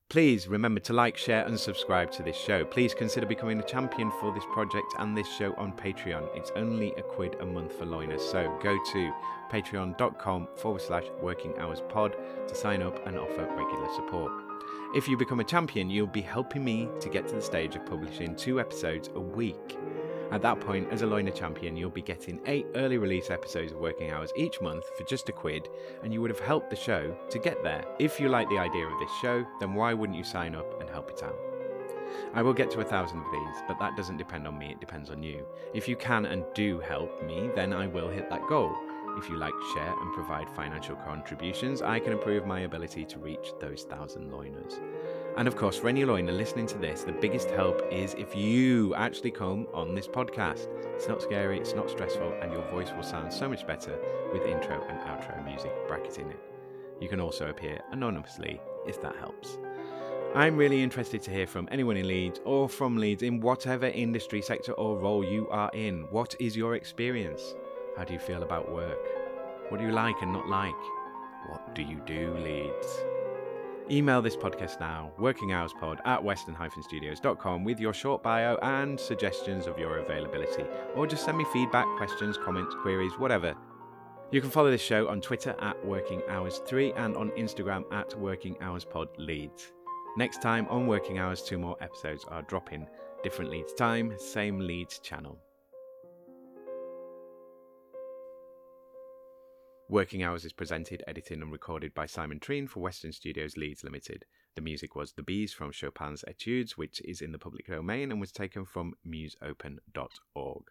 Please remember to like, share, and subscribe to this show. Please consider becoming a champion for this project and this show on Patreon. It's only a quid a month for loiners, so go to patreon.com forward slash working hours pod to sign up and offer regular support. If you become a champion, you'll be helping me to get to the stage of publishing two episodes a week. At that point, as a Loiner champion, you'll be getting eight early release episodes of Working Hours each month for just a quid, and you would have helped the show to get there. If you like the idea of this show, then why wouldn't you sign up and help it out? I will get to a thousand of these, but that doesn't depend on me, it depends on you. If you can and do help me, then I will hit that goal. If you like, share, and provide financial contributions, I can improve my ability to reach those thousand loiners. And of course, for any listening to this, the biggest help is if you actually come on this podcast. It's not scary, it's not stressful, and your voice will sound so much better with intro and outro music bracketing it. You can also appear anonymously if that helps. I'm really interested to hear from anyone in Leeds or from Leeds in whatever industry, sector, or role you are in. What is your experience? How do you feel about work? What do you like and not like? What do you do, Leeds? Email this podcast now, workinghourspod at western-studios.com with your short bio and suggestions of your availability. Or just send me feedback, questions, comments, queries, whatever. You can follow this show on Twitter at Working Hours 3 and on Instagram at Working Hours Pod Leeds. Next time on Working Hours, two more episodes are dropping. Different Leeds time, same Leeds channel. Working Hours is presented, edited, and recorded by Simon Treen for Western Studios Leeds Limited. The music was The Bees from Chopin's Etudes, which is in the public domain and was taken from musopen.org.